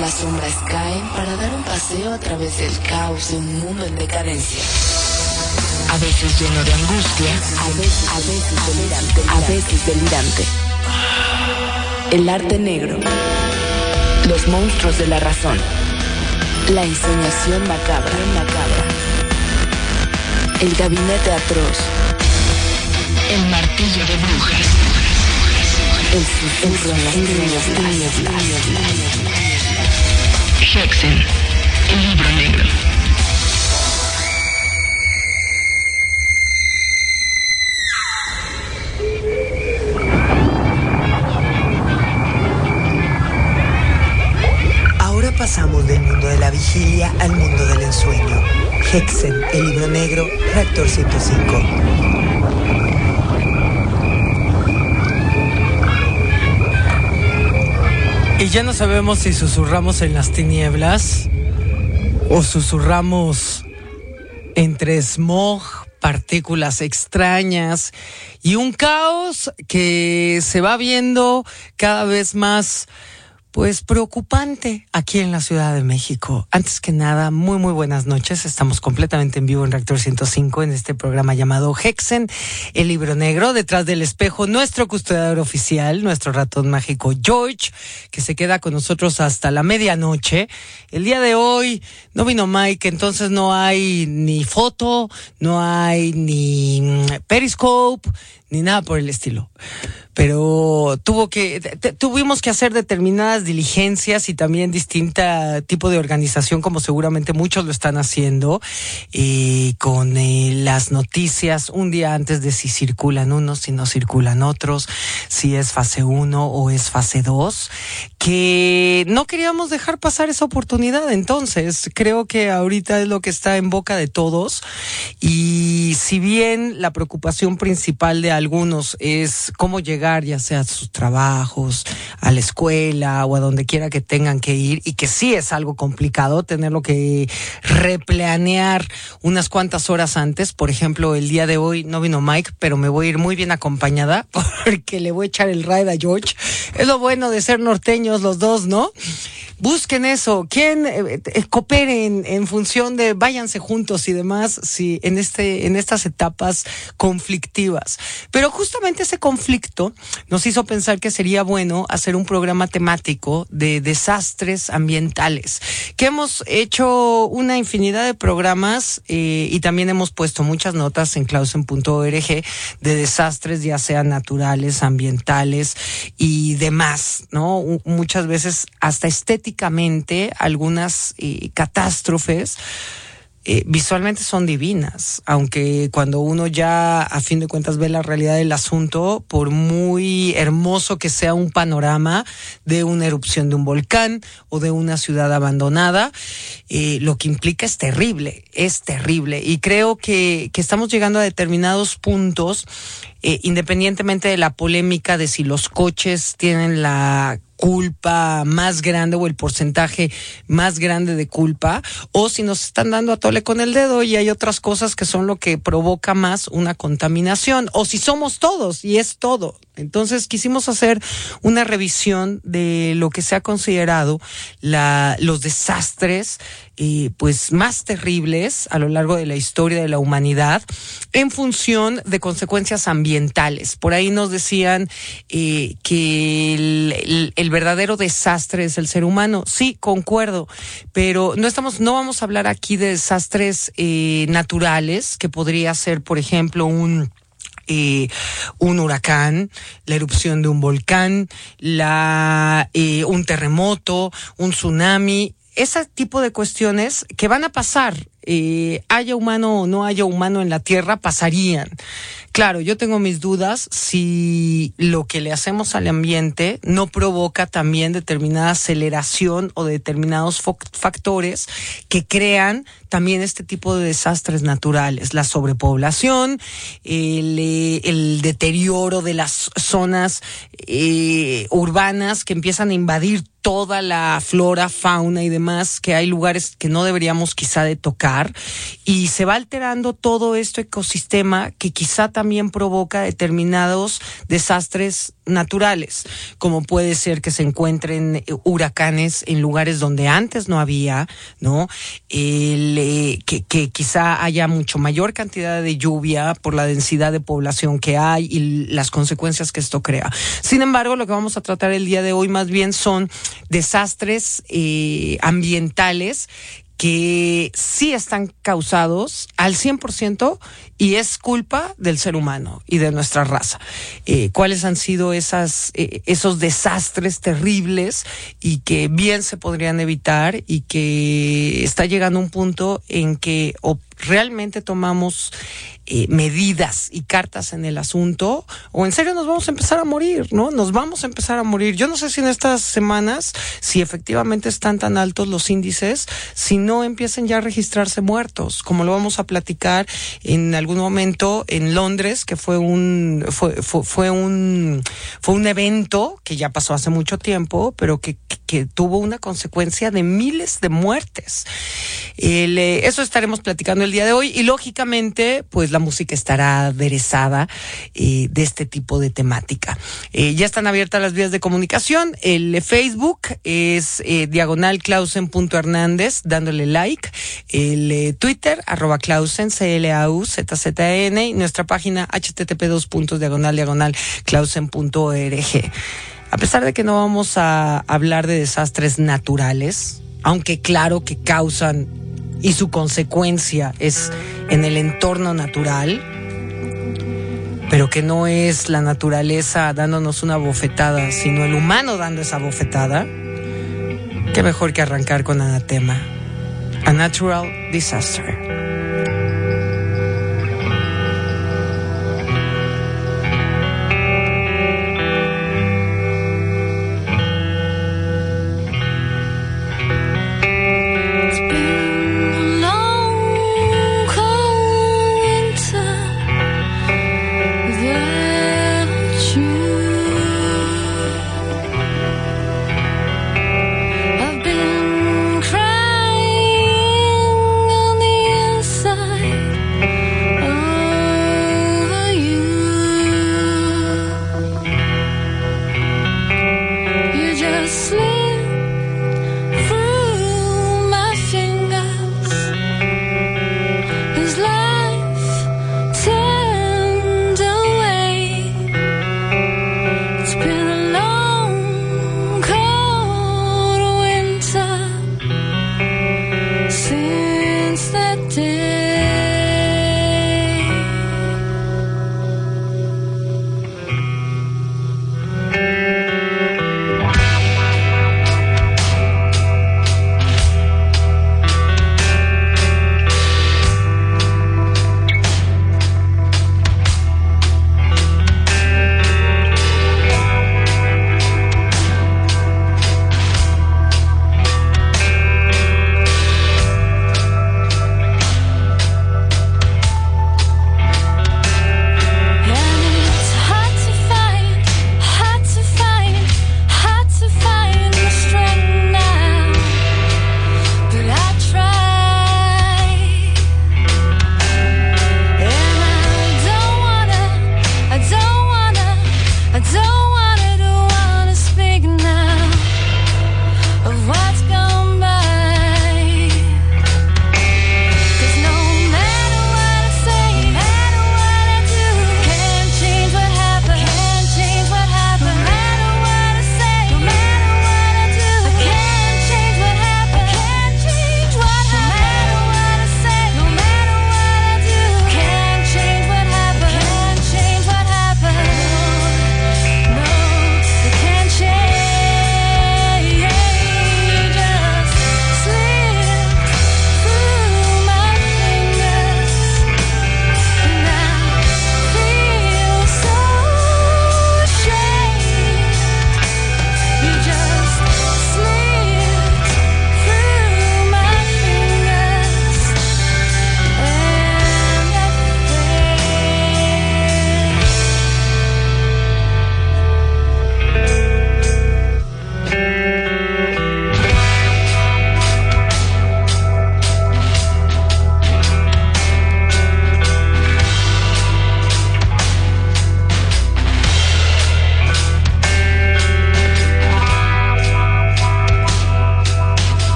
Las sombras caen para dar un paseo a través del caos de un mundo en decadencia. A veces lleno de angustia, a veces, a veces delirante, a veces delirante. El arte negro. Los monstruos de la razón. La ensoñación macabra, macabra. El gabinete atroz. El martillo de brujas. El susurro en las tinieblas. Hexen, el libro negro. Ahora pasamos del mundo de la vigilia al mundo del ensueño. Hexen, el libro negro, Reactor 105. Y ya no sabemos si susurramos en las tinieblas o susurramos entre smog, partículas extrañas y un caos que se va viendo cada vez más pues preocupante aquí en la Ciudad de México. Antes que nada, muy muy buenas noches. Estamos completamente en vivo en Reactor 105 en este programa llamado Hexen, el libro negro, detrás del espejo, nuestro custodiador oficial, nuestro ratón mágico George, que se queda con nosotros hasta la medianoche. El día de hoy no vino Mike, entonces no hay ni foto, no hay ni mm, Periscope, ni nada por el estilo. Pero tuvo que, tuvimos que hacer determinadas diligencias y también distinta tipo de organización, como seguramente muchos lo están haciendo, y con eh, las noticias un día antes de si circulan unos, si no circulan otros, si es fase 1 o es fase 2, que no queríamos dejar pasar esa oportunidad. Entonces, creo que ahorita es lo que está en boca de todos. Y si bien la preocupación principal de algunos es cómo llegar, ya sea a sus trabajos, a la escuela o a donde quiera que tengan que ir, y que sí es algo complicado tenerlo que replanear unas cuantas horas antes. Por ejemplo, el día de hoy no vino Mike, pero me voy a ir muy bien acompañada porque le voy a echar el ride a George. Es lo bueno de ser norteños los dos, ¿no? Busquen eso, quién eh, eh, cooperen en función de váyanse juntos y demás, si en este en estas etapas conflictivas. Pero justamente ese conflicto nos hizo pensar que sería bueno hacer un programa temático de desastres ambientales, que hemos hecho una infinidad de programas eh, y también hemos puesto muchas notas en clausen.org de desastres, ya sean naturales, ambientales y demás, ¿no? Muchas veces hasta estéticamente algunas eh, catástrofes eh, visualmente son divinas, aunque cuando uno ya a fin de cuentas ve la realidad del asunto, por muy hermoso que sea un panorama de una erupción de un volcán o de una ciudad abandonada, eh, lo que implica es terrible, es terrible. Y creo que, que estamos llegando a determinados puntos, eh, independientemente de la polémica de si los coches tienen la culpa más grande o el porcentaje más grande de culpa o si nos están dando a tole con el dedo y hay otras cosas que son lo que provoca más una contaminación o si somos todos y es todo. Entonces quisimos hacer una revisión de lo que se ha considerado la, los desastres eh, pues más terribles a lo largo de la historia de la humanidad en función de consecuencias ambientales. Por ahí nos decían eh, que el, verdadero desastre es el ser humano. Sí, concuerdo, pero no estamos, no vamos a hablar aquí de desastres eh, naturales, que podría ser, por ejemplo, un eh, un huracán, la erupción de un volcán, la, eh, un terremoto, un tsunami, ese tipo de cuestiones que van a pasar, eh, haya humano o no haya humano en la Tierra, pasarían. Claro, yo tengo mis dudas si lo que le hacemos al ambiente no provoca también determinada aceleración o determinados factores que crean también este tipo de desastres naturales, la sobrepoblación, el, deterioro de las zonas eh, urbanas que empiezan a invadir toda la flora, fauna y demás, que hay lugares que no deberíamos quizá de tocar y se va alterando todo este ecosistema que quizá también provoca determinados desastres naturales, como puede ser que se encuentren eh, huracanes en lugares donde antes no había, ¿no? Eh, que, que, quizá haya mucho mayor cantidad de lluvia por la densidad de población que hay y las consecuencias que esto crea. Sin embargo, lo que vamos a tratar el día de hoy más bien son desastres eh, ambientales que sí están causados al 100% y es culpa del ser humano y de nuestra raza. Eh, ¿Cuáles han sido esas, eh, esos desastres terribles y que bien se podrían evitar y que está llegando un punto en que realmente tomamos eh, medidas y cartas en el asunto o en serio nos vamos a empezar a morir, ¿no? Nos vamos a empezar a morir. Yo no sé si en estas semanas, si efectivamente están tan altos los índices, si no empiecen ya a registrarse muertos, como lo vamos a platicar en algún momento en Londres, que fue un, fue, fue, un, fue un evento que ya pasó hace mucho tiempo, pero que, que tuvo una consecuencia de miles de muertes. Eh, eso estaremos platicando el día de hoy y lógicamente, pues la música estará aderezada eh, de este tipo de temática. Eh, ya están abiertas las vías de comunicación. El Facebook es eh, dándole like. El Twitter, arroba Clausen, C-L-A-U-Z-Z-N. Y nuestra página http dos puntos. A pesar de que no vamos a hablar de desastres naturales, aunque claro que causan y su consecuencia es en el entorno natural, pero que no es la naturaleza dándonos una bofetada, sino el humano dando esa bofetada, qué mejor que arrancar con anatema. A natural disaster.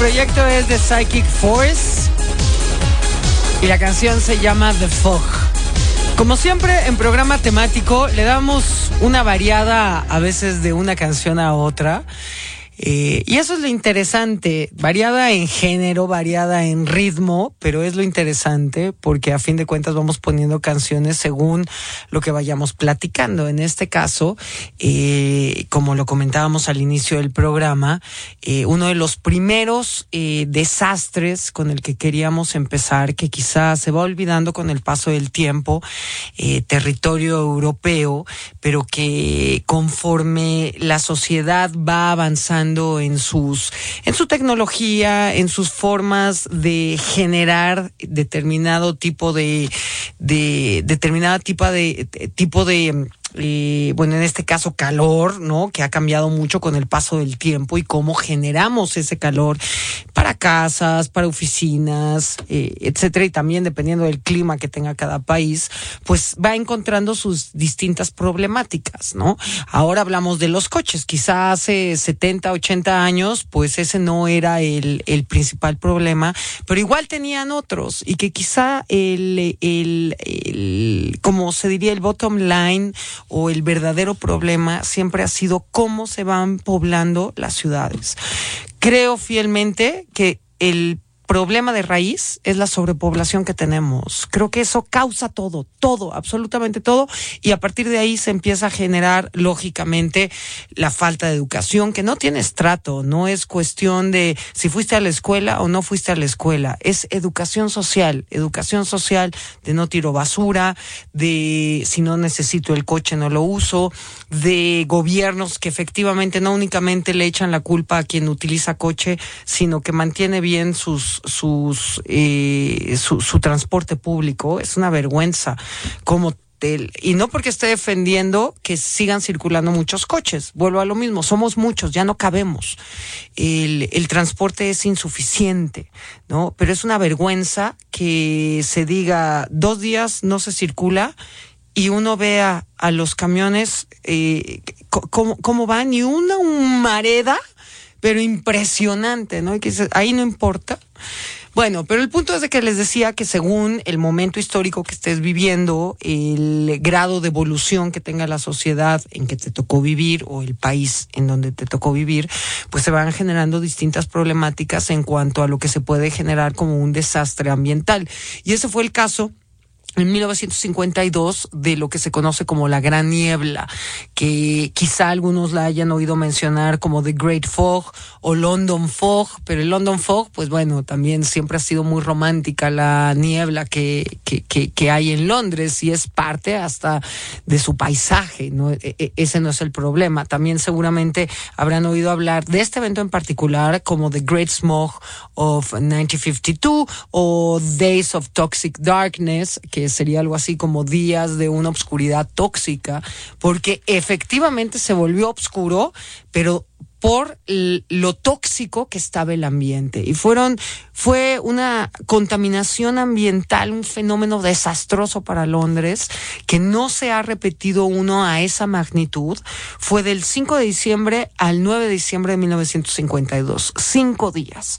Proyecto es de Psychic Force y la canción se llama The Fog. Como siempre, en programa temático le damos una variada a veces de una canción a otra. Eh, y eso es lo interesante, variada en género, variada en ritmo, pero es lo interesante porque a fin de cuentas vamos poniendo canciones según lo que vayamos platicando. En este caso, eh, como lo comentábamos al inicio del programa, eh, uno de los primeros desastres con el que queríamos empezar, que quizás se va olvidando con el paso del tiempo, territorio europeo, pero que conforme la sociedad va avanzando, en sus, en su tecnología, en sus formas de generar determinado tipo de, de determinada tipo de, tipo de eh, bueno, en este caso calor, ¿no? Que ha cambiado mucho con el paso del tiempo y cómo generamos ese calor para casas, para oficinas, eh, etcétera, y también dependiendo del clima que tenga cada país, pues va encontrando sus distintas problemáticas, ¿no? Ahora hablamos de los coches, quizá hace 70, 80 años, pues ese no era el, el principal problema, pero igual tenían otros y que quizá el, el, el como se diría, el bottom line o el verdadero problema siempre ha sido cómo se van poblando las ciudades. Creo fielmente que el problema de raíz es la sobrepoblación que tenemos. Creo que eso causa todo, todo, absolutamente todo, y a partir de ahí se empieza a generar, lógicamente, la falta de educación, que no tiene estrato, no es cuestión de si fuiste a la escuela o no fuiste a la escuela, es educación social, educación social de no tiro basura, de si no necesito el coche no lo uso, de gobiernos que efectivamente no únicamente le echan la culpa a quien utiliza coche, sino que mantiene bien sus sus, eh, su, su transporte público. Es una vergüenza y no porque esté defendiendo que sigan circulando muchos coches. Vuelvo a lo mismo, somos muchos, ya no cabemos. El, el, transporte es insuficiente, ¿no? Pero es una vergüenza que se diga dos días no se circula y uno vea a los camiones eh, cómo, cómo van y una humareda pero impresionante, ¿no? Que ahí no importa. Bueno, pero el punto es de que les decía que según el momento histórico que estés viviendo, el grado de evolución que tenga la sociedad en que te tocó vivir o el país en donde te tocó vivir, pues se van generando distintas problemáticas en cuanto a lo que se puede generar como un desastre ambiental. Y ese fue el caso en 1952 de lo que se conoce como la Gran Niebla, que quizá algunos la hayan oído mencionar como The Great Fog o London Fog, pero el London Fog, pues bueno, también siempre ha sido muy romántica la niebla que, que, hay en Londres y es parte hasta de su paisaje. E, e, ese no es el problema. También seguramente habrán oído hablar de este evento en particular como The Great Smog of 1952 o Days of Toxic Darkness, que sería algo así como días de una obscuridad tóxica, porque efectivamente se volvió oscuro, pero por lo tóxico que estaba el ambiente. Y fueron, fue una contaminación ambiental, un fenómeno desastroso para Londres, que no se ha repetido uno a esa magnitud. Fue del 5 de diciembre al 9 de diciembre de 1952. Cinco días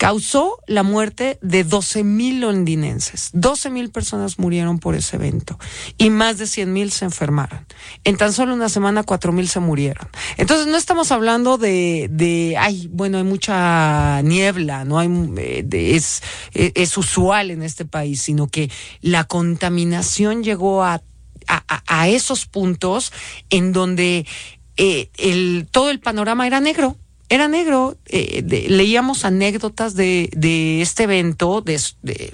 causó la muerte de 12 mil londinenses. 12 mil personas murieron por ese evento y más de 100 mil se enfermaron. En tan solo una semana, 4 mil se murieron. Entonces no estamos hablando de, de, ay, bueno, hay mucha niebla, no hay, eh, es, eh, es, usual en este país, sino que la contaminación llegó a, a, a esos puntos en donde eh, el, todo el panorama era negro era negro. Eh, leíamos anécdotas de, de este evento,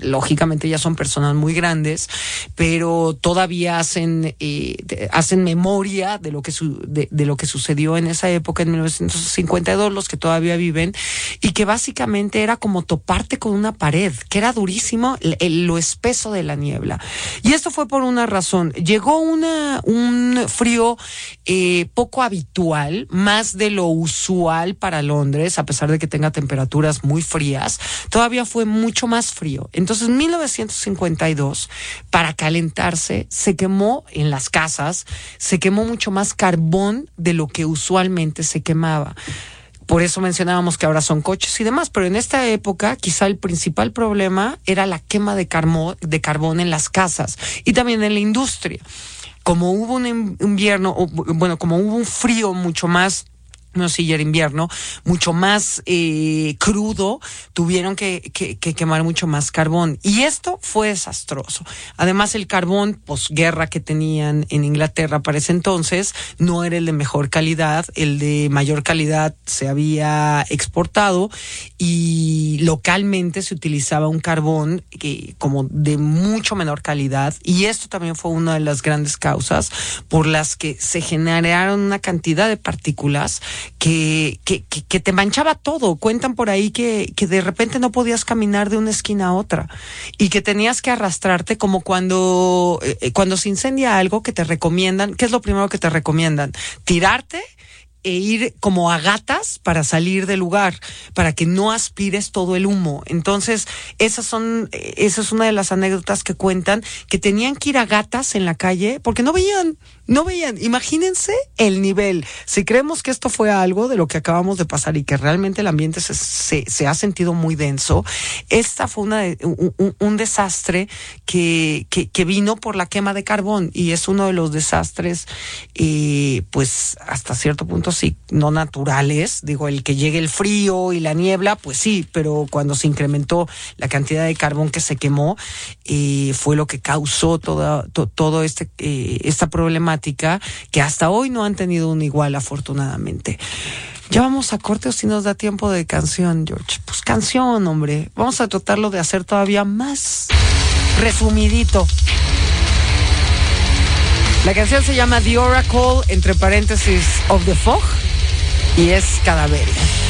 lógicamente ya son personas muy grandes, pero todavía hacen, eh, hacen memoria de lo, que su, de, lo que sucedió en esa época, en 1952, los que todavía viven, y que básicamente era como toparte con una pared, que era durísimo lo espeso de la niebla. Y esto fue por una razón. Llegó una, un frío eh, poco habitual, más de lo usual para Londres, a pesar de que tenga temperaturas muy frías, todavía fue mucho más frío. Entonces, en 1952, para calentarse, se quemó en las casas, se quemó mucho más carbón de lo que usualmente se quemaba por eso mencionábamos que ahora son coches y demás, pero en esta época quizá el principal problema era la quema de, de carbón en las casas y también en la industria. Como hubo un invierno, bueno, como hubo un frío mucho más no si era invierno, mucho más eh, crudo, tuvieron que, que, quemar mucho más carbón. Y esto fue desastroso. Además, el carbón posguerra que tenían en Inglaterra para ese entonces no era el de mejor calidad, el de mayor calidad se había exportado y localmente se utilizaba un carbón que, como de mucho menor calidad. Y esto también fue una de las grandes causas por las que se generaron una cantidad de partículas que, que, que, te manchaba todo. Cuentan por ahí que, que de repente no podías caminar de una esquina a otra y que tenías que arrastrarte como cuando, eh, cuando se incendia algo que te recomiendan. ¿Qué es lo primero que te recomiendan? Tirarte e ir como a gatas para salir del lugar, para que no aspires todo el humo. Entonces, esas son, esa es una de las anécdotas que cuentan, que tenían que ir a gatas en la calle porque no veían, no veían. Imagínense el nivel. Si creemos que esto fue algo de lo que acabamos de pasar y que realmente el ambiente se, se, ha sentido muy denso, esta fue una, un, un desastre que, que, que, vino por la quema de carbón y es uno de los desastres, eh, pues hasta cierto punto sí, no naturales, digo, el que llegue el frío y la niebla, pues sí, pero cuando se incrementó la cantidad de carbón que se quemó, eh, fue lo que causó toda, todo este, eh, esta problemática que hasta hoy no han tenido un igual, afortunadamente. Ya vamos a corte o si nos da tiempo de canción, George. Pues canción, hombre. Vamos a tratarlo de hacer todavía más resumidito. La canción se llama The Oracle, entre paréntesis, of the Fog, y es Cadaveria.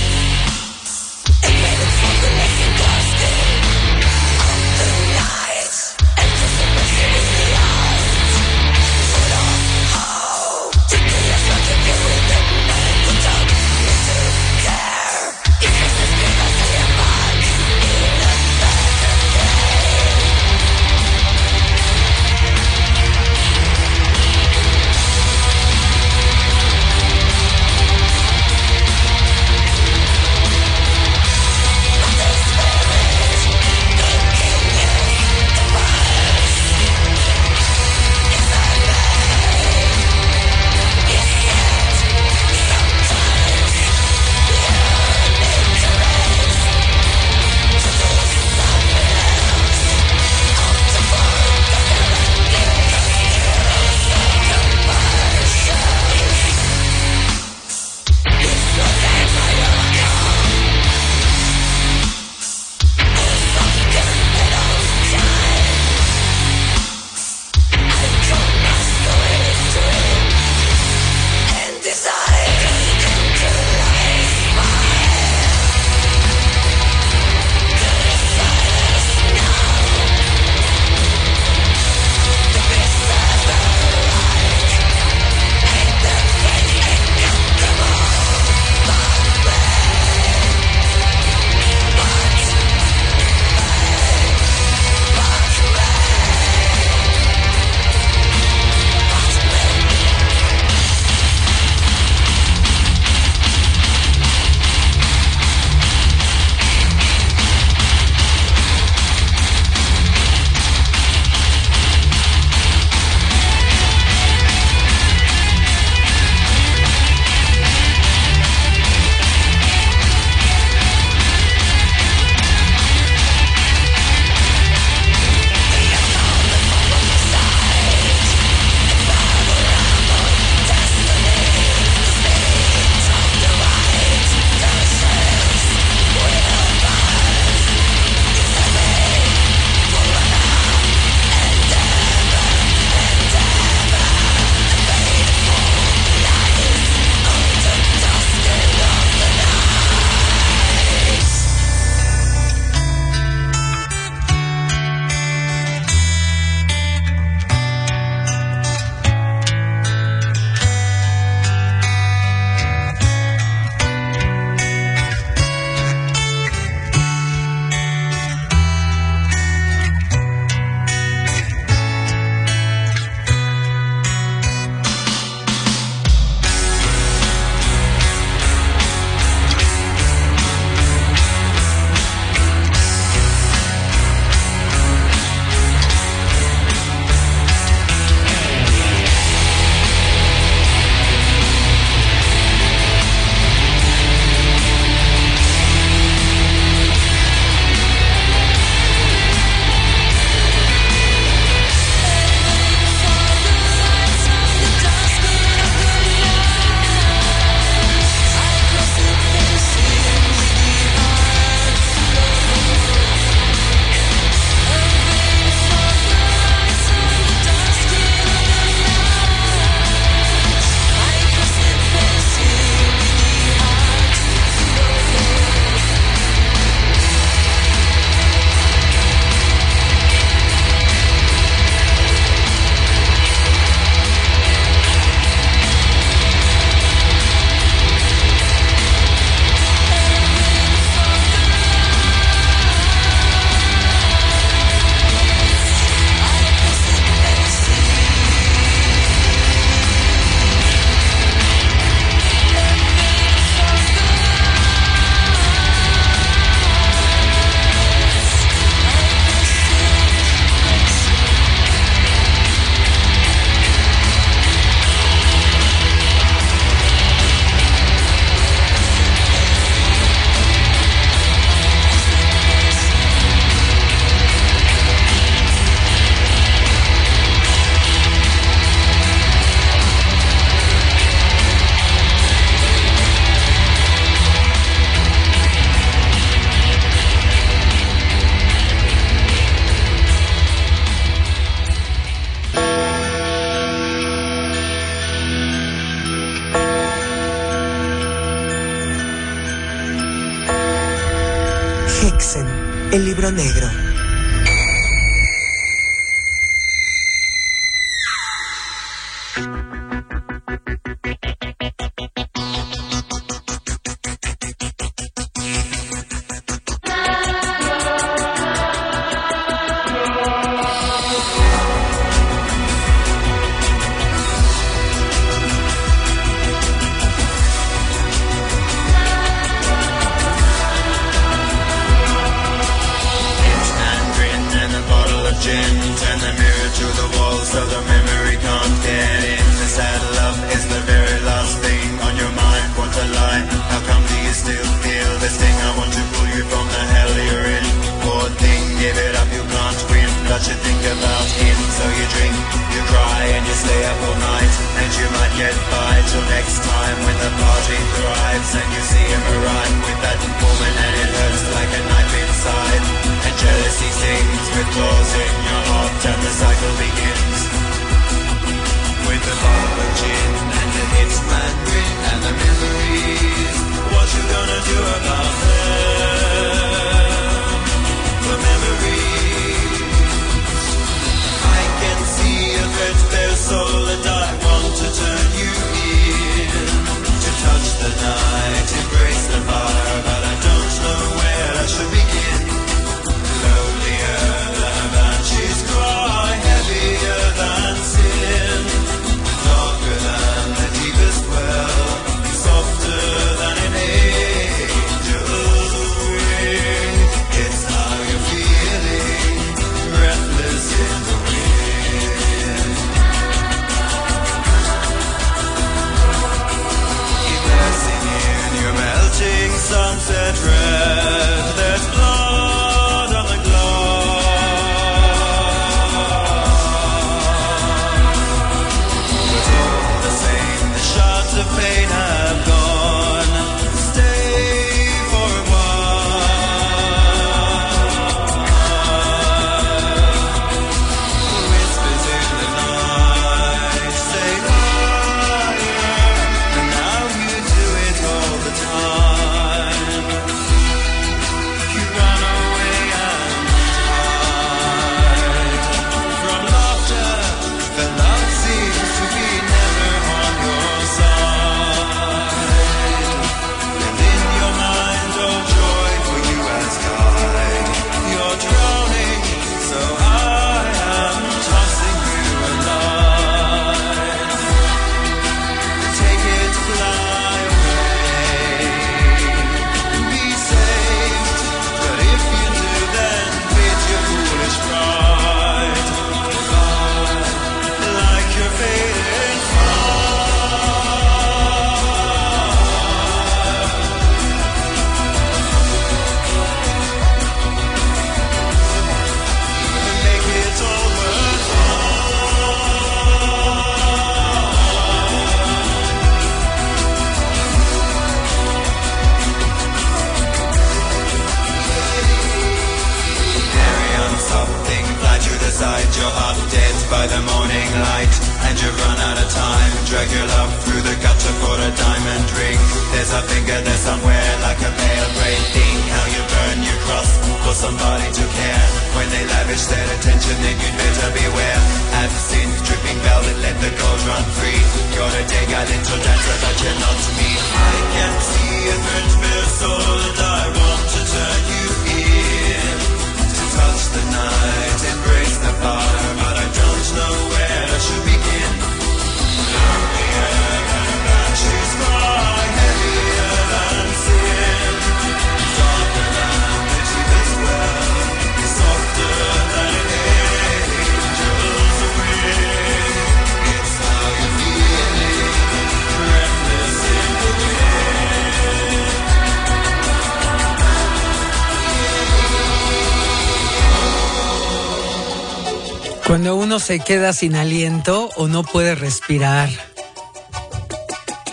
Cuando uno se queda sin aliento o no puede respirar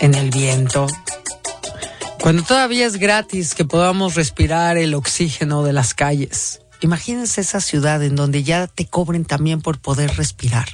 en el viento. Cuando todavía es gratis que podamos respirar el oxígeno de las calles. Imagínense esa ciudad en donde ya te cobren también por poder respirar.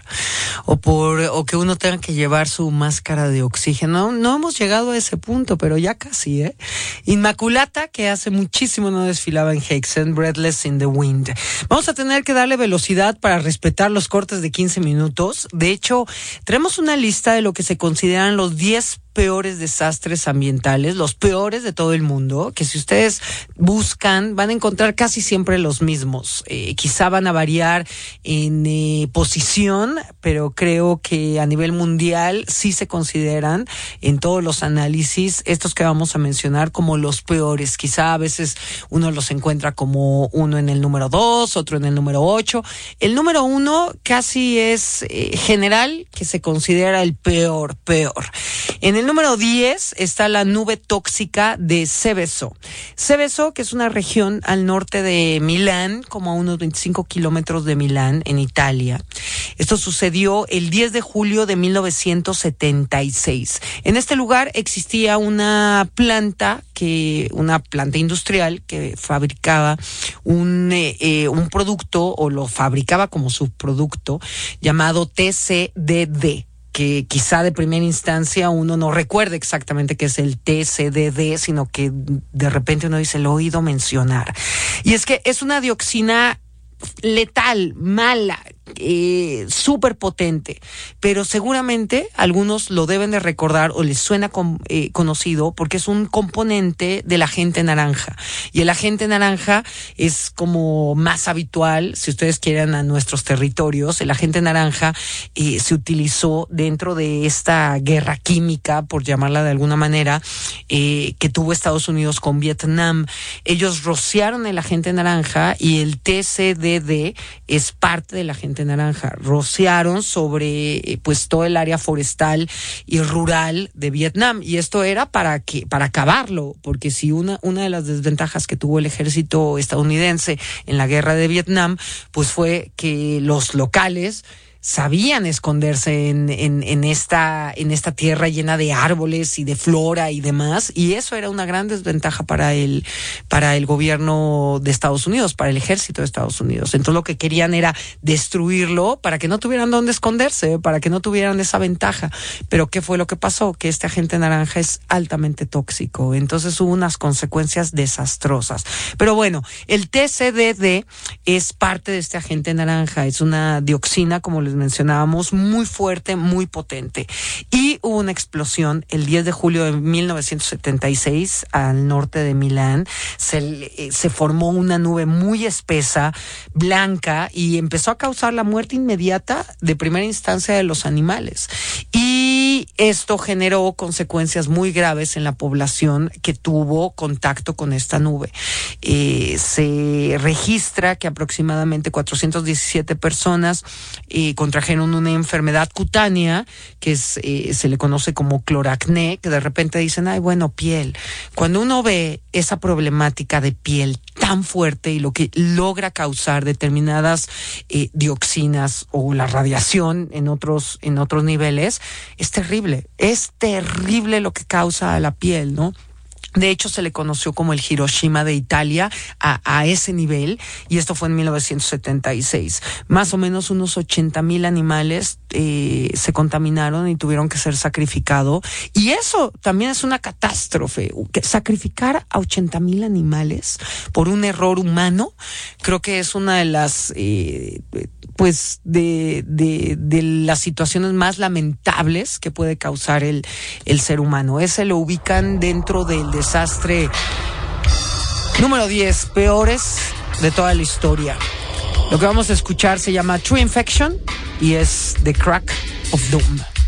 O por o que uno tenga que llevar su máscara de oxígeno. No hemos llegado a ese punto, pero ya casi, ¿eh? Inmaculata, que hace muchísimo no desfilaba en Hexen, Breathless in the Wind. Vamos a tener que darle velocidad para respetar los cortes de 15 minutos. De hecho, tenemos una lista de lo que se consideran los 10 peores desastres ambientales, los peores de todo el mundo, que si ustedes buscan van a encontrar casi siempre los mismos. Eh, quizá van a variar en eh, posición, pero creo que a nivel mundial sí se consideran en todos los análisis estos que vamos a mencionar como los peores. Quizá a veces uno los encuentra como uno en el número dos, otro en el número ocho. El número uno casi es eh, general, que se considera el peor, peor. En el número 10 está la nube tóxica de Seveso. Seveso, que es una región al norte de Milán, como a unos 25 kilómetros de Milán, en Italia. Esto sucedió el 10 de julio de 1976. En este lugar existía una planta que, una planta industrial que fabricaba un, eh, eh, un producto o lo fabricaba como subproducto llamado TCDD que quizá de primera instancia uno no recuerde exactamente qué es el TCDD, sino que de repente uno dice, lo he oído mencionar. Y es que es una dioxina letal, mala, eh, súper potente, pero seguramente algunos lo deben de recordar o les suena eh, conocido porque es un componente del agente naranja. Y el agente naranja es como más habitual, si ustedes quieren, a nuestros territorios. El agente naranja eh, se utilizó dentro de esta guerra química, por llamarla de alguna manera, eh, que tuvo Estados Unidos con Vietnam. Ellos rociaron el agente naranja y el TCDD es parte del agente naranja. Rociaron sobre eh, pues todo el área forestal y rural de Vietnam y esto era para que para acabarlo, porque si una una de las desventajas que tuvo el ejército estadounidense en la guerra de Vietnam pues fue que los locales sabían esconderse en, en, esta, en esta tierra llena de árboles y de flora y demás, y eso era una gran desventaja para el, para el gobierno de Estados Unidos, para el ejército de Estados Unidos. Entonces lo que querían era destruirlo para que no tuvieran dónde esconderse, para que no tuvieran esa ventaja. Pero ¿qué fue lo que pasó? Que este agente naranja es altamente tóxico, entonces hubo unas consecuencias desastrosas. Pero bueno, el TCDD es parte de este agente naranja, es una dioxina, como mencionábamos, muy fuerte, muy potente. Y hubo una explosión el 10 de julio de 1976 al norte de Milán. Se, eh, se formó una nube muy espesa, blanca, y empezó a causar la muerte inmediata de primera instancia de los animales. Y esto generó consecuencias muy graves en la población que tuvo contacto con esta nube. Eh, se registra que aproximadamente 417 personas eh, contrajeron una enfermedad cutánea que eh, se le conoce como cloracné, que de repente dicen, ay, bueno, piel. Cuando uno ve esa problemática de piel tan fuerte y lo que logra causar determinadas eh, dioxinas o la radiación en otros, en otros niveles, es terrible. Es terrible lo que causa a la piel, ¿no? De hecho, se le conoció como el Hiroshima de Italia a, a, ese nivel, y esto fue en 1976. Más o menos unos 80 mil animales eh, se contaminaron y tuvieron que ser sacrificados. Y eso también es una catástrofe. Sacrificar a 80 mil animales por un error humano, creo que es una de las, eh, pues, de, de, de, las situaciones más lamentables que puede causar el, el ser humano. Ese lo ubican dentro del desastre número 10, peores de toda la historia. Lo que vamos a escuchar se llama True Infection y es The Crack of Doom.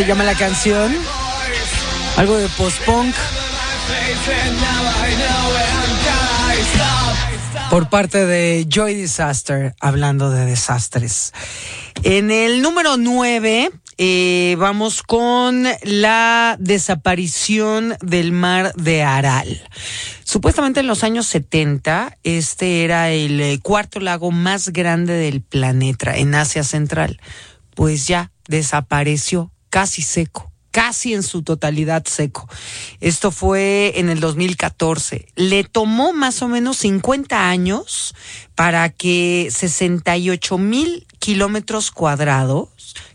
Se llama la canción. Algo de post-punk. Por parte de Joy Disaster, hablando de desastres. En el número 9 eh, vamos con la desaparición del mar de Aral. Supuestamente en los años 70, este era el eh, cuarto lago más grande del planeta en Asia Central. Pues ya desapareció casi seco, casi en su totalidad seco. Esto fue en el 2014. Le tomó más o menos 50 años para que 68 mil kilómetros cuadrados,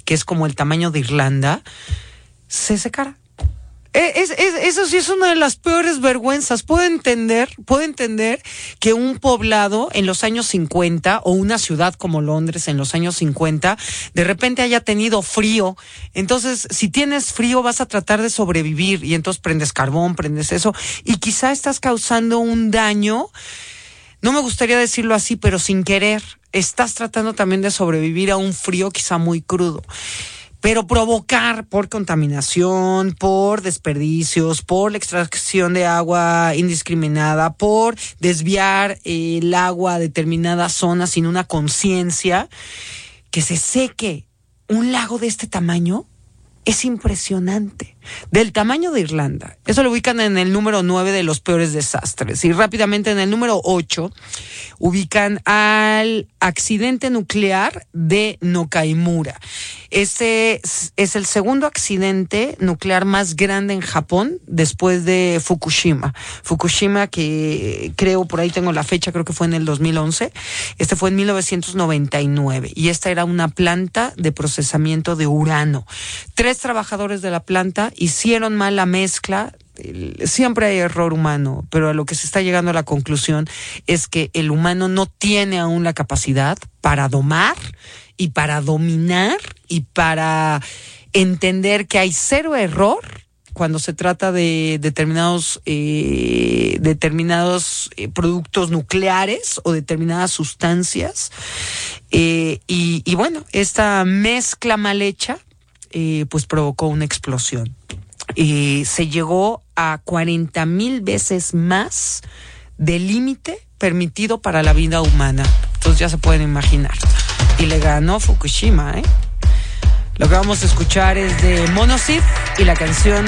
que es como el tamaño de Irlanda, se secara. E, es, es, eso sí es una de las peores vergüenzas. Puedo entender, puedo entender que un poblado en los años 50 o una ciudad como Londres en los años 50 de repente haya tenido frío. Entonces, si tienes frío vas a tratar de sobrevivir y entonces prendes carbón, prendes eso y quizá estás causando un daño. No me gustaría decirlo así, pero sin querer, estás tratando también de sobrevivir a un frío quizá muy crudo pero provocar por contaminación, por desperdicios, por la extracción de agua indiscriminada, por desviar el agua a determinadas zonas sin una conciencia, que se seque un lago de este tamaño es impresionante. Del tamaño de Irlanda. Eso lo ubican en el número 9 de los peores desastres. Y rápidamente en el número 8 ubican al accidente nuclear de Nokaimura. Este es el segundo accidente nuclear más grande en Japón después de Fukushima. Fukushima, que creo por ahí tengo la fecha, creo que fue en el 2011. Este fue en 1999 y esta era una planta de procesamiento de urano. Tres trabajadores de la planta hicieron mal la mezcla siempre hay error humano, pero a lo que se está llegando a la conclusión es que el humano no tiene aún la capacidad para domar y para dominar y para entender que hay cero error cuando se trata de determinados eh, determinados eh, productos nucleares o determinadas sustancias. Eh, y, y, bueno esta mezcla mal hecha pues provocó una explosión y se llegó a 40 mil veces más del límite permitido para la vida humana. Entonces ya se pueden imaginar. Y le ganó Fukushima, ¿eh? Lo que vamos a escuchar es de Monosid y la canción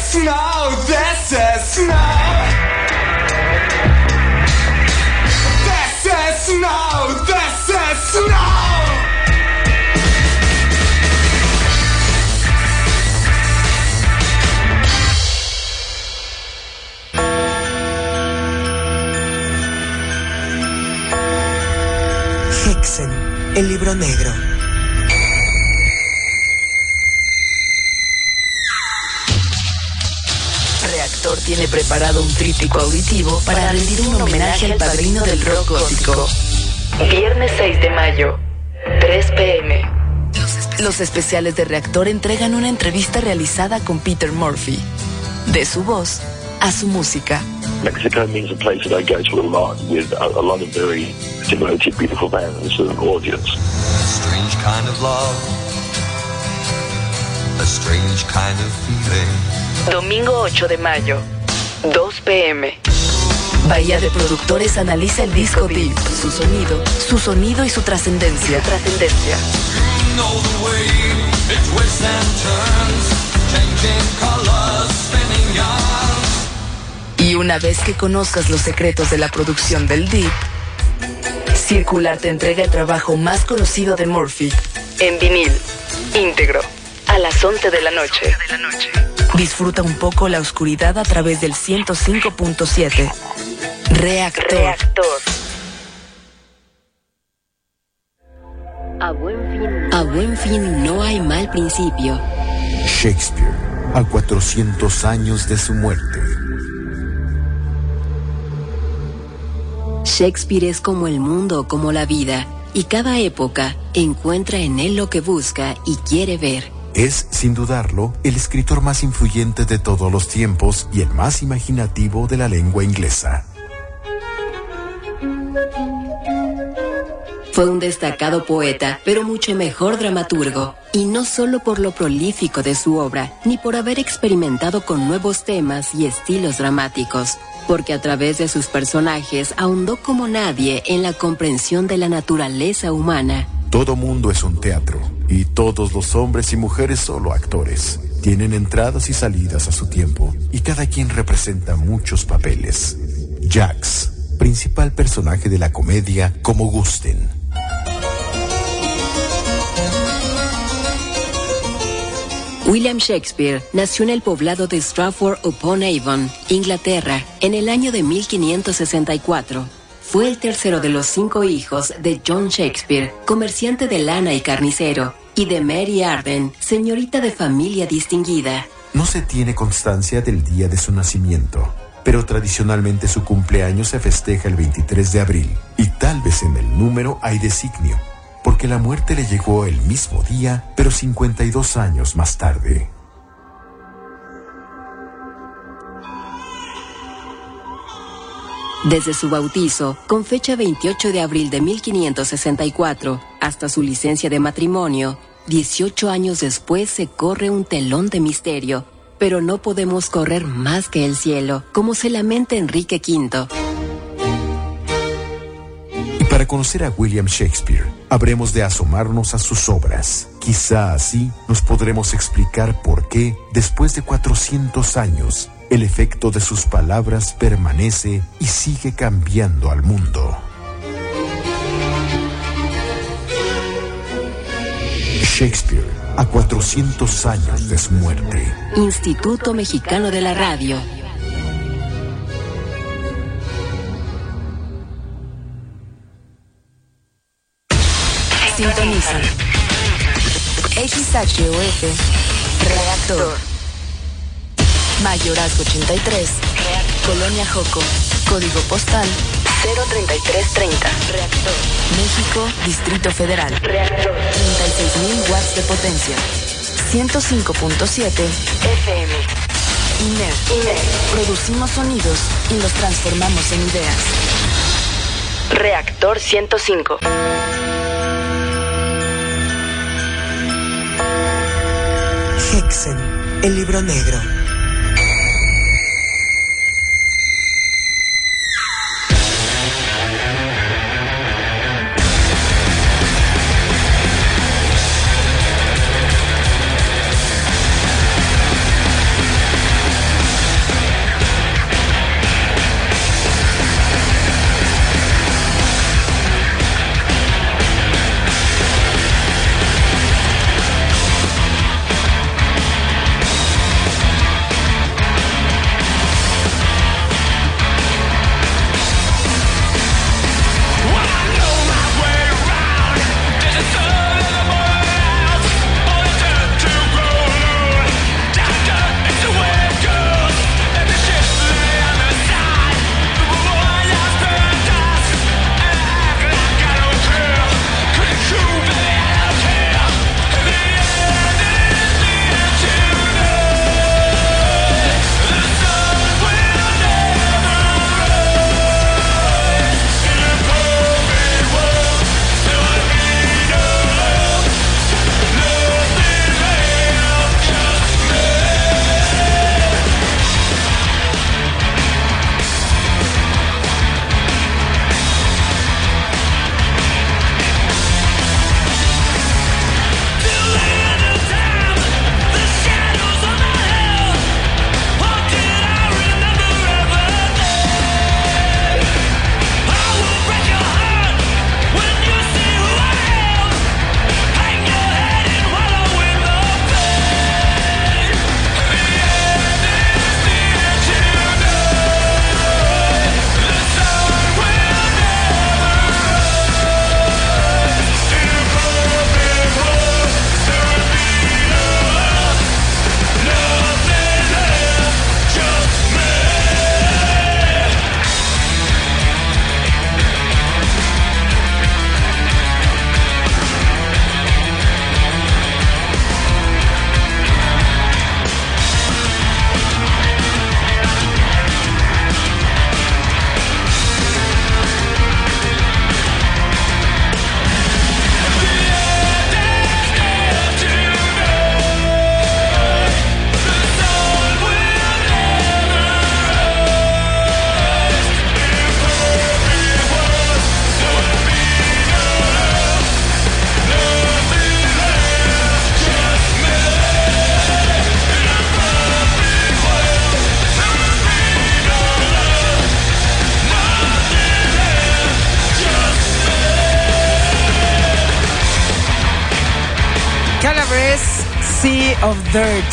is snow, this is snow. Snow. Hexen, el libro negro. Dead auditivo para rendir un homenaje al padrino del rock gótico. Viernes 6 de mayo, 3 pm. Los especiales de Reactor entregan una entrevista realizada con Peter Murphy. De su voz a su música. Mexico means a place that I go to a lot with a, a lot of very devoted, beautiful bands and audience. A strange kind of love. A strange kind of feeling. Domingo 8 de mayo, 2 pm. Bahía de Productores analiza el disco Deep, su sonido, su sonido y su trascendencia. trascendencia. Y una vez que conozcas los secretos de la producción del Deep, Circular te entrega el trabajo más conocido de Murphy, en vinil, íntegro, a las 11 de la noche. Disfruta un poco la oscuridad a través del 105.7. Reactor. A buen, fin, a buen fin no hay mal principio. Shakespeare, a 400 años de su muerte. Shakespeare es como el mundo, como la vida, y cada época encuentra en él lo que busca y quiere ver. Es, sin dudarlo, el escritor más influyente de todos los tiempos y el más imaginativo de la lengua inglesa. Fue un destacado poeta, pero mucho mejor dramaturgo, y no solo por lo prolífico de su obra, ni por haber experimentado con nuevos temas y estilos dramáticos, porque a través de sus personajes ahondó como nadie en la comprensión de la naturaleza humana. Todo mundo es un teatro y todos los hombres y mujeres solo actores. Tienen entradas y salidas a su tiempo y cada quien representa muchos papeles. Jax, principal personaje de la comedia como gusten. William Shakespeare nació en el poblado de Stratford upon Avon, Inglaterra, en el año de 1564 fue el tercero de los cinco hijos de John Shakespeare, comerciante de lana y carnicero, y de Mary Arden, señorita de familia distinguida. No se tiene constancia del día de su nacimiento, pero tradicionalmente su cumpleaños se festeja el 23 de abril, y tal vez en el número hay designio, porque la muerte le llegó el mismo día, pero 52 años más tarde. Desde su bautizo, con fecha 28 de abril de 1564, hasta su licencia de matrimonio, 18 años después se corre un telón de misterio, pero no podemos correr más que el cielo, como se lamenta Enrique V. Y para conocer a William Shakespeare, habremos de asomarnos a sus obras. Quizá así nos podremos explicar por qué, después de 400 años, el efecto de sus palabras permanece y sigue cambiando al mundo. Shakespeare a 400 años de su muerte. Instituto Mexicano de la Radio. Sintonizan. XHOF Reactor. Mayorazgo 83. Colonia Joco. Código postal 03330. Reactor. México, Distrito Federal. Reactor. 36.000 watts de potencia. 105.7 FM. INER. INER. Producimos sonidos y los transformamos en ideas. Reactor 105. Hexen, el libro negro. Dirt.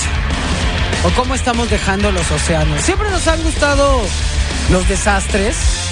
O cómo estamos dejando los océanos. Siempre nos han gustado los desastres.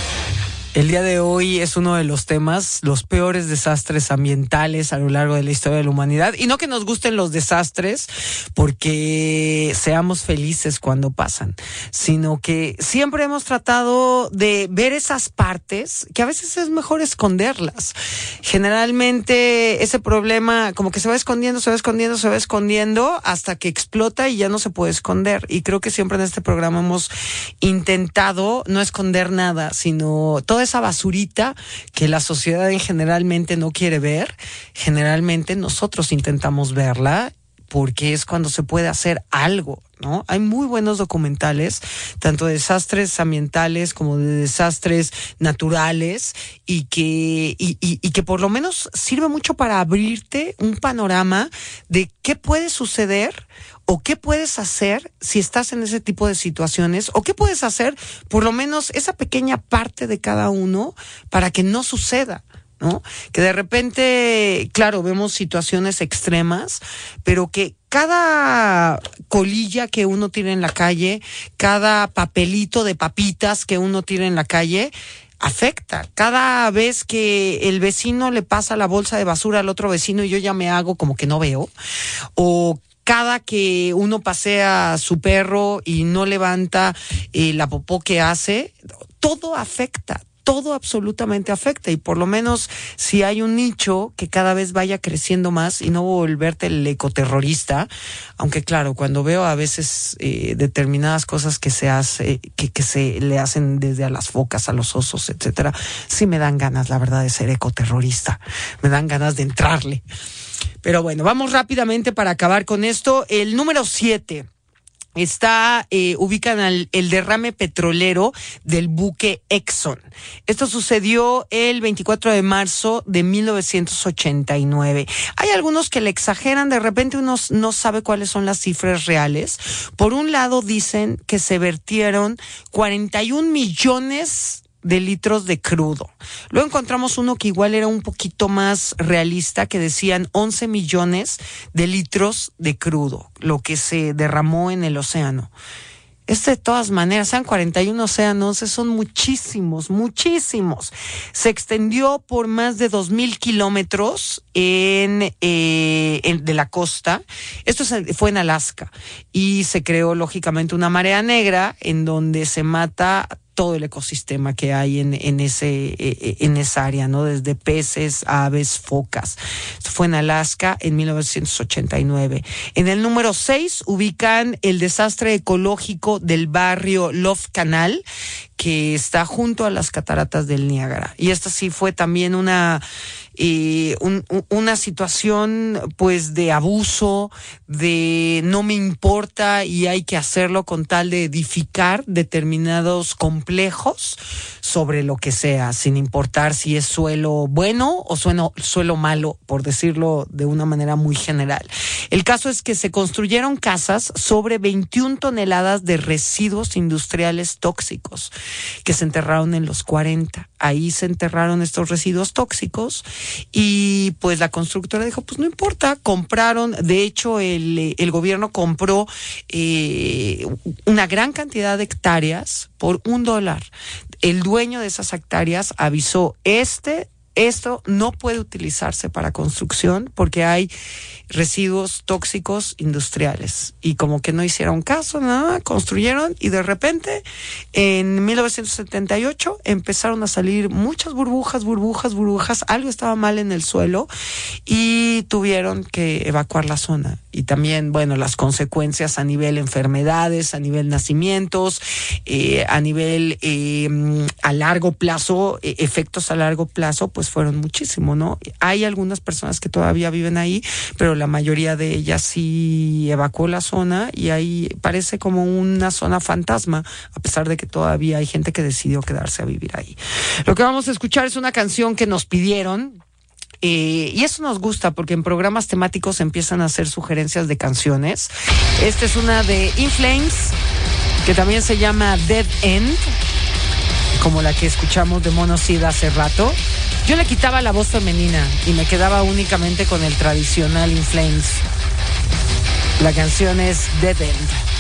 El día de hoy es uno de los temas, los peores desastres ambientales a lo largo de la historia de la humanidad. Y no que nos gusten los desastres porque seamos felices cuando pasan, sino que siempre hemos tratado de ver esas partes que a veces es mejor esconderlas. Generalmente ese problema como que se va escondiendo, se va escondiendo, se va escondiendo hasta que explota y ya no se puede esconder. Y creo que siempre en este programa hemos intentado no esconder nada, sino toda esa basurita que la sociedad en generalmente no quiere ver, generalmente nosotros intentamos verla porque es cuando se puede hacer algo, ¿no? Hay muy buenos documentales, tanto de desastres ambientales como de desastres naturales, y que, y, y, y, que por lo menos sirve mucho para abrirte un panorama de qué puede suceder o qué puedes hacer si estás en ese tipo de situaciones, o qué puedes hacer, por lo menos esa pequeña parte de cada uno, para que no suceda. ¿No? Que de repente, claro, vemos situaciones extremas, pero que cada colilla que uno tiene en la calle, cada papelito de papitas que uno tiene en la calle, afecta. Cada vez que el vecino le pasa la bolsa de basura al otro vecino y yo ya me hago como que no veo, o cada que uno pasea a su perro y no levanta eh, la popó que hace, todo afecta, todo absolutamente afecta y por lo menos si hay un nicho que cada vez vaya creciendo más y no volverte el ecoterrorista, aunque claro, cuando veo a veces eh, determinadas cosas que se hace, que, que se le hacen desde a las focas, a los osos, etcétera, sí me dan ganas, la verdad, de ser ecoterrorista, me dan ganas de entrarle. Pero bueno, vamos rápidamente para acabar con esto. El número siete está eh, ubican al, el derrame petrolero del buque Exxon. Esto sucedió el 24 de marzo de 1989. Hay algunos que le exageran, de repente uno no sabe cuáles son las cifras reales. Por un lado dicen que se vertieron 41 millones de litros de crudo. Luego encontramos uno que igual era un poquito más realista, que decían 11 millones de litros de crudo, lo que se derramó en el océano. Este de todas maneras, sean 41 océanos, son muchísimos, muchísimos. Se extendió por más de 2.000 kilómetros en, eh, en, de la costa. Esto fue en Alaska y se creó lógicamente una marea negra en donde se mata todo el ecosistema que hay en, en, ese, eh, eh, en esa área, ¿no? Desde peces, aves, focas. Esto fue en Alaska en 1989. En el número 6 ubican el desastre ecológico del barrio Love Canal, que está junto a las cataratas del Niágara. Y esta sí fue también una eh, una situación pues de abuso, de no me importa y hay que hacerlo con tal de edificar determinados complejos sobre lo que sea, sin importar si es suelo bueno o suelo, suelo malo, por decirlo de una manera muy general. El caso es que se construyeron casas sobre 21 toneladas de residuos industriales tóxicos que se enterraron en los 40. Ahí se enterraron estos residuos tóxicos y pues la constructora dijo, pues no importa, compraron, de hecho el, el gobierno compró eh, una gran cantidad de hectáreas por un dólar. El dueño de esas hectáreas avisó, este esto no puede utilizarse para construcción porque hay residuos tóxicos industriales. Y como que no hicieron caso, nada, construyeron y de repente en 1978 empezaron a salir muchas burbujas, burbujas, burbujas. Algo estaba mal en el suelo y tuvieron que evacuar la zona. Y también, bueno, las consecuencias a nivel enfermedades, a nivel nacimientos, eh, a nivel eh, a largo plazo, eh, efectos a largo plazo, pues fueron muchísimo, ¿no? Hay algunas personas que todavía viven ahí, pero la mayoría de ellas sí evacuó la zona y ahí parece como una zona fantasma, a pesar de que todavía hay gente que decidió quedarse a vivir ahí. Lo que vamos a escuchar es una canción que nos pidieron, eh, y eso nos gusta porque en programas temáticos empiezan a hacer sugerencias de canciones. Esta es una de Inflames, que también se llama Dead End, como la que escuchamos de Monosid hace rato. Yo le quitaba la voz femenina y me quedaba únicamente con el tradicional In Flames. La canción es Dead End.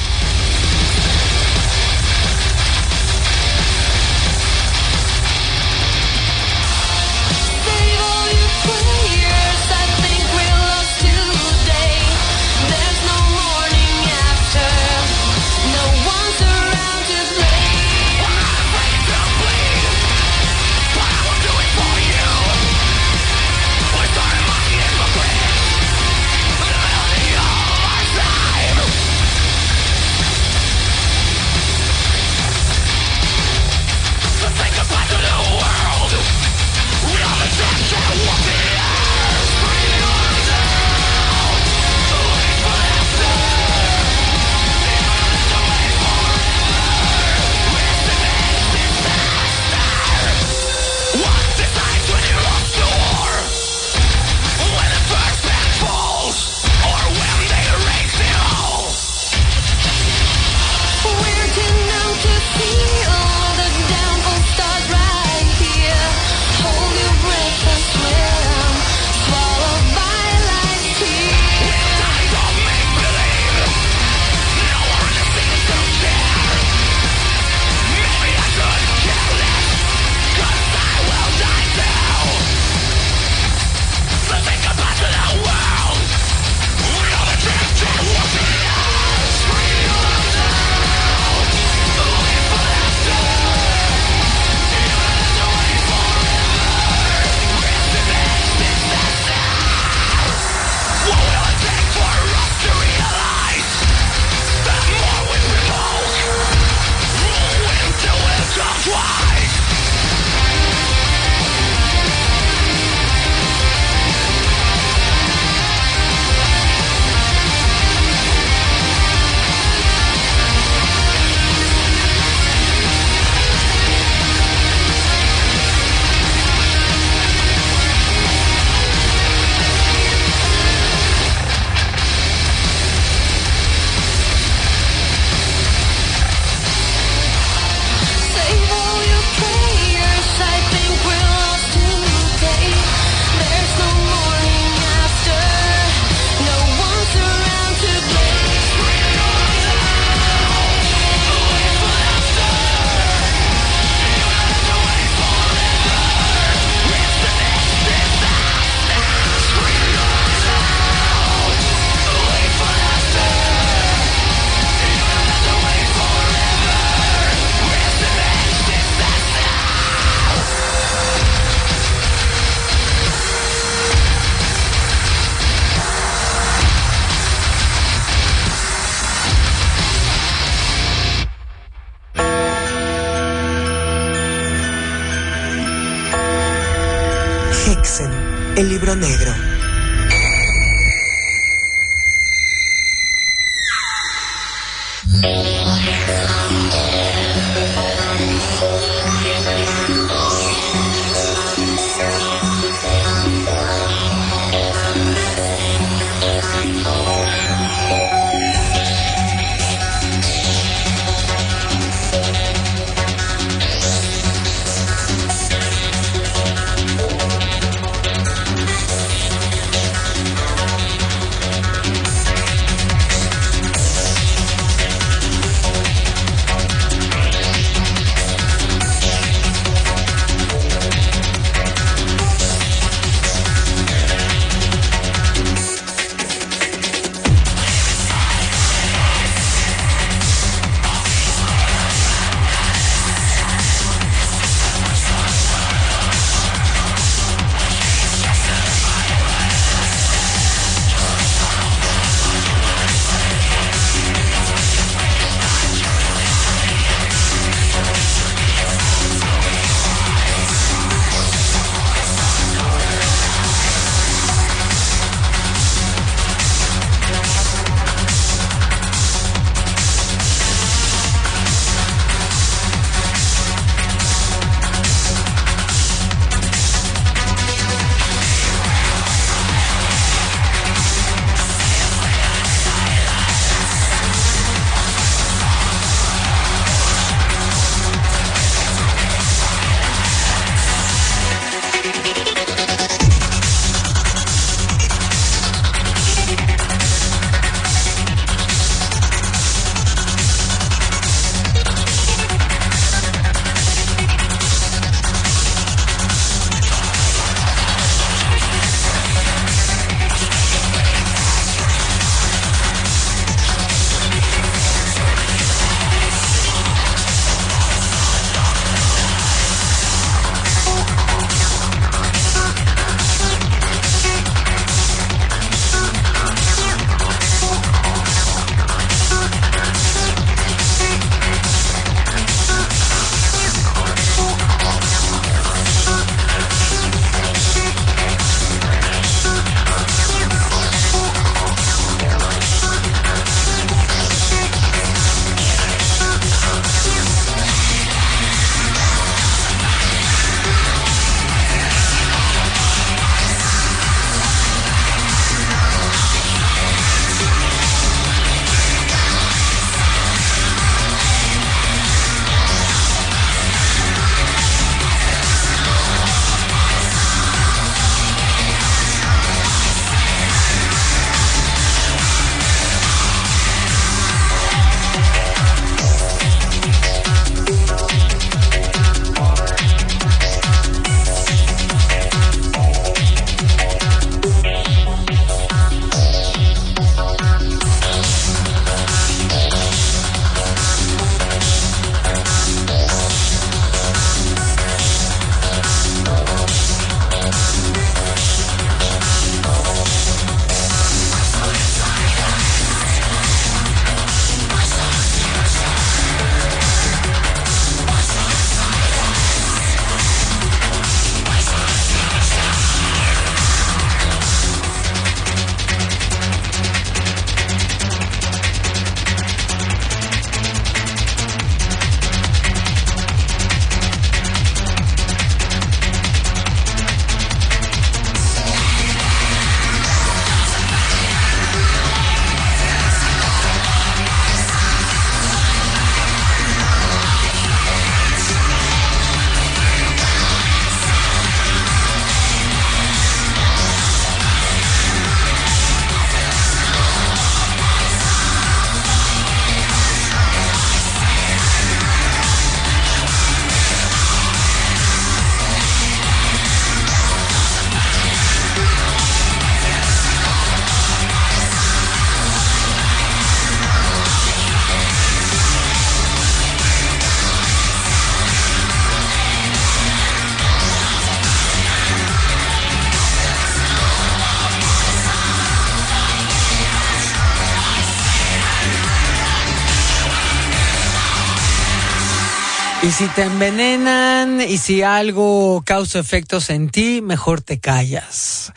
Y si te envenenan y si algo causa efectos en ti, mejor te callas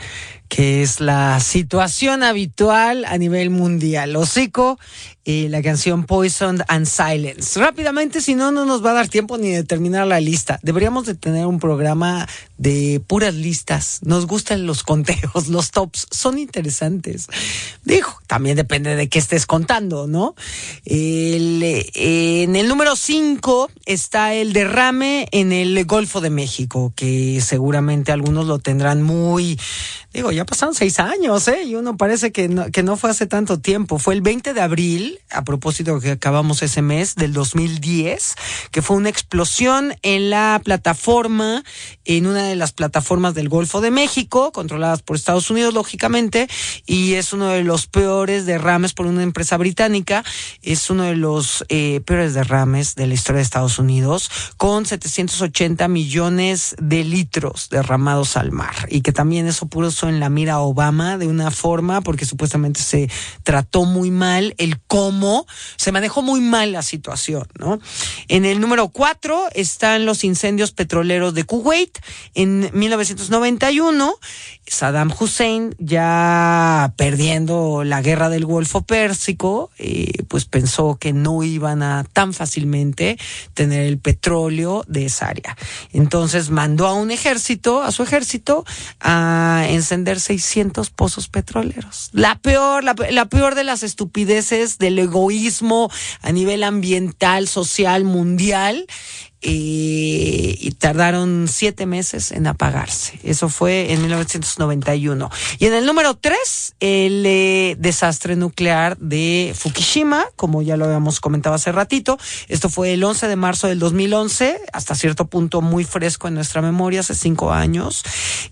que es la situación habitual a nivel mundial. Hocico la canción Poison and Silence. Rápidamente, si no, no nos va a dar tiempo ni de terminar la lista. Deberíamos de tener un programa de puras listas. Nos gustan los conteos, los tops, son interesantes. Dijo, también depende de qué estés contando, ¿no? en el número 5 está el derrame en el Golfo de México, que seguramente algunos lo tendrán muy digo, ya pasaron seis años, ¿eh? Y uno parece que que no fue hace tanto tiempo. Fue el 20 de abril, a propósito que acabamos ese mes, del 2010, que fue una explosión en la plataforma, en una de las plataformas del Golfo de México, controladas por Estados Unidos, lógicamente, y es uno de los peores derrames por una empresa británica. Es uno de los eh, peores derrames de la historia de Estados Unidos, con 780 millones de litros derramados al mar. Y que también eso pudo en la mira Obama de una forma porque supuestamente se trató muy mal el cómo, se manejó muy mal la situación, ¿no? En el número cuatro están los incendios petroleros de Kuwait. En 1991, Saddam Hussein, ya perdiendo la guerra del Golfo Pérsico, eh, pues pensó que no iban a tan fácilmente tener el petróleo de esa área. Entonces mandó a un ejército, a su ejército, a encender 600 pozos petroleros. La peor, la, peor de las estupideces del egoísmo a nivel ambiental, social, mundial. Y tardaron siete meses en apagarse. Eso fue en 1991. Y en el número tres, el eh, desastre nuclear de Fukushima, como ya lo habíamos comentado hace ratito. Esto fue el 11 de marzo del 2011, hasta cierto punto muy fresco en nuestra memoria, hace cinco años,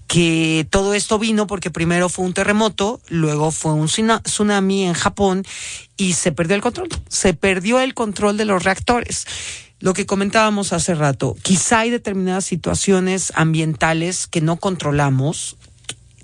que todo esto vino porque primero fue un terremoto, luego fue un tsunami en Japón y se perdió el control. Se perdió el control de los reactores lo que comentábamos hace rato, quizá hay determinadas situaciones ambientales que no controlamos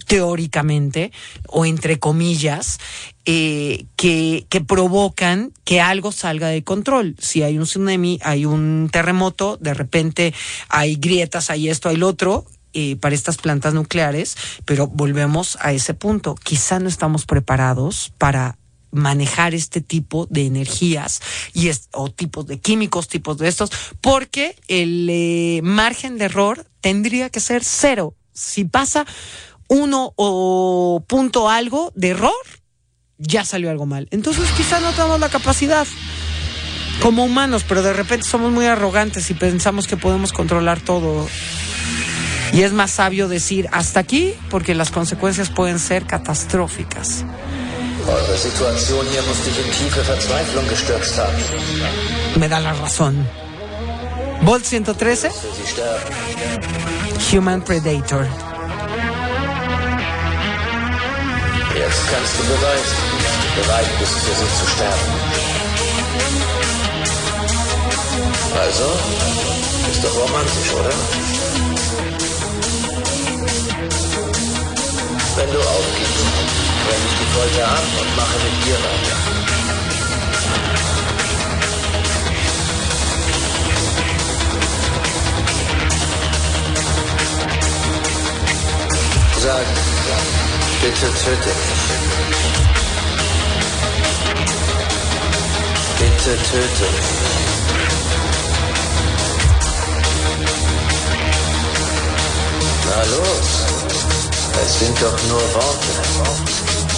teóricamente o entre comillas eh, que, que provocan que algo salga de control. Si hay un tsunami, hay un terremoto, de repente hay grietas, hay esto, hay lo otro, eh, para estas plantas nucleares, pero volvemos a ese punto. Quizá no estamos preparados para manejar este tipo de energías y o tipos de químicos, tipos de estos, porque el eh, margen de error tendría que ser cero. Si pasa uno o punto algo de error, ya salió algo mal. Entonces quizá no tenemos la capacidad como humanos, pero de repente somos muy arrogantes y pensamos que podemos controlar todo. Y es más sabio decir hasta aquí porque las consecuencias pueden ser catastróficas. Eure Situation hier muss dich in tiefe Verzweiflung gestürzt haben. Me da la razón. Volt 113. Human Predator. Jetzt kannst du beweisen, dass du bereit bist, für sie zu sterben. Also, ist doch romantisch, oder? Wenn du aufgibst, brenne ich die Folter ab und mache mit dir weiter. Sag, bitte töte mich. Bitte töte mich. Na los, es sind doch nur Worte.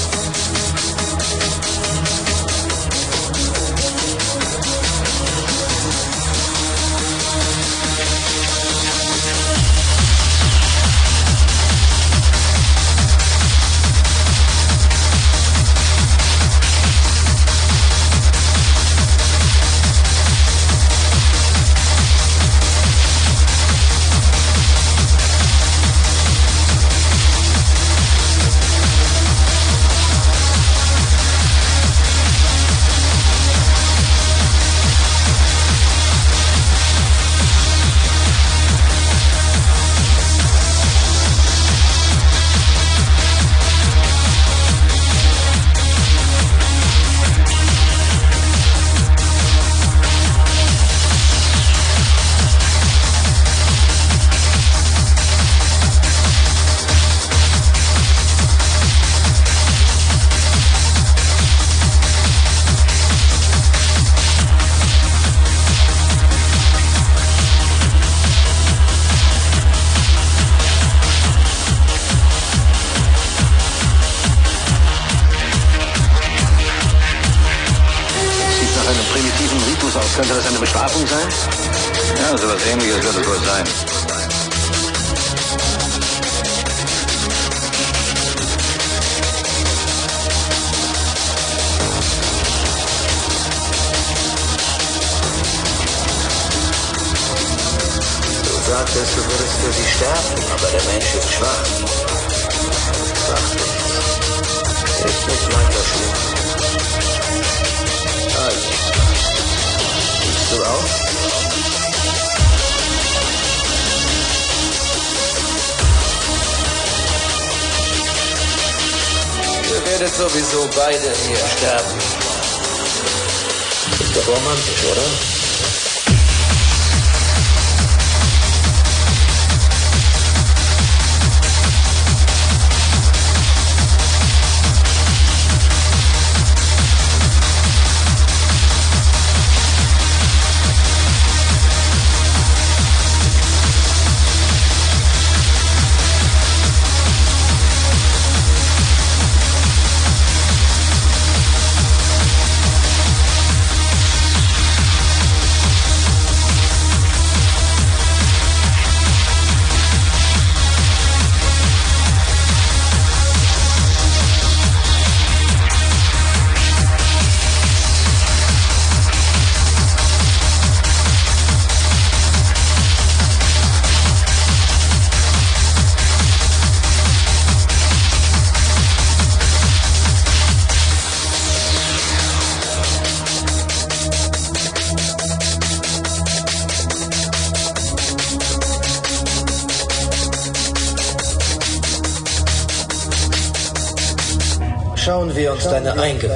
Thank you.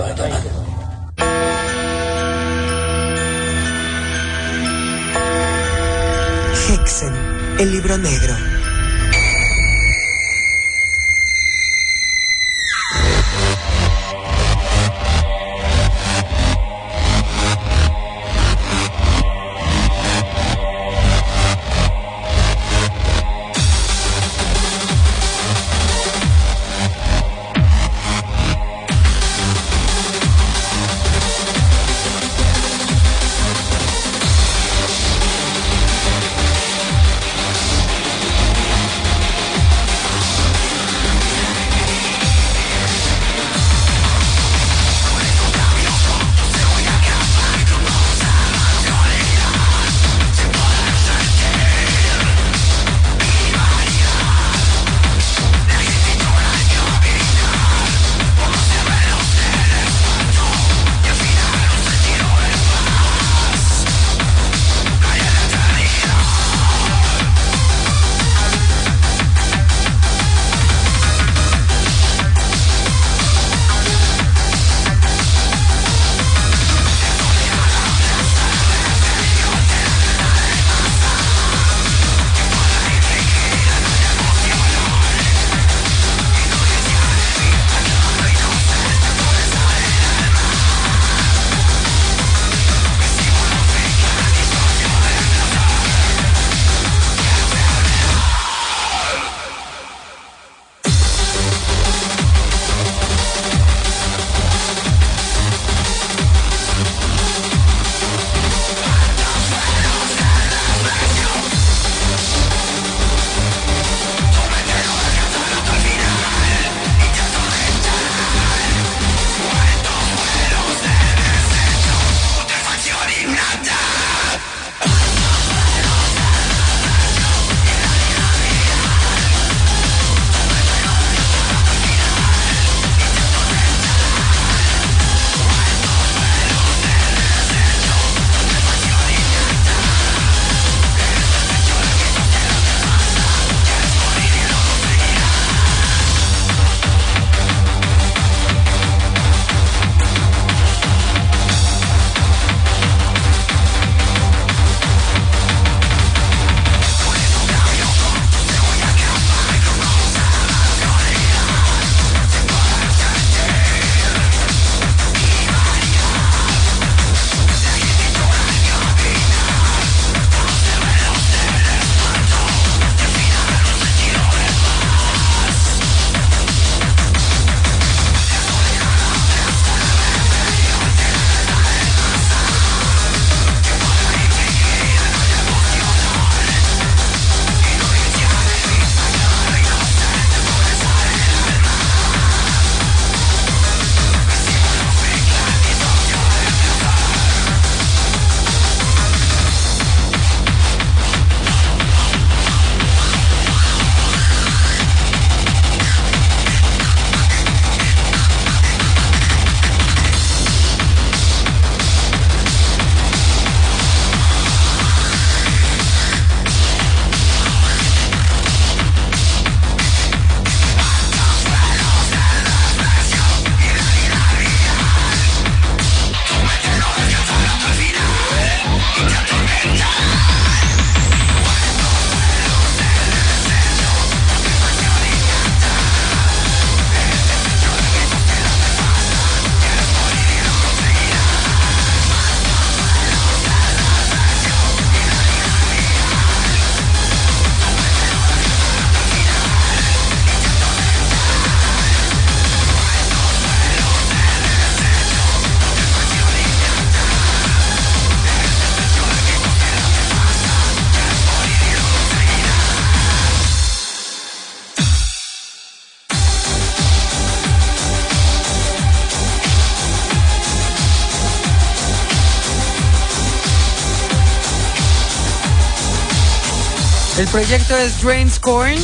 Proyecto es Drains Corn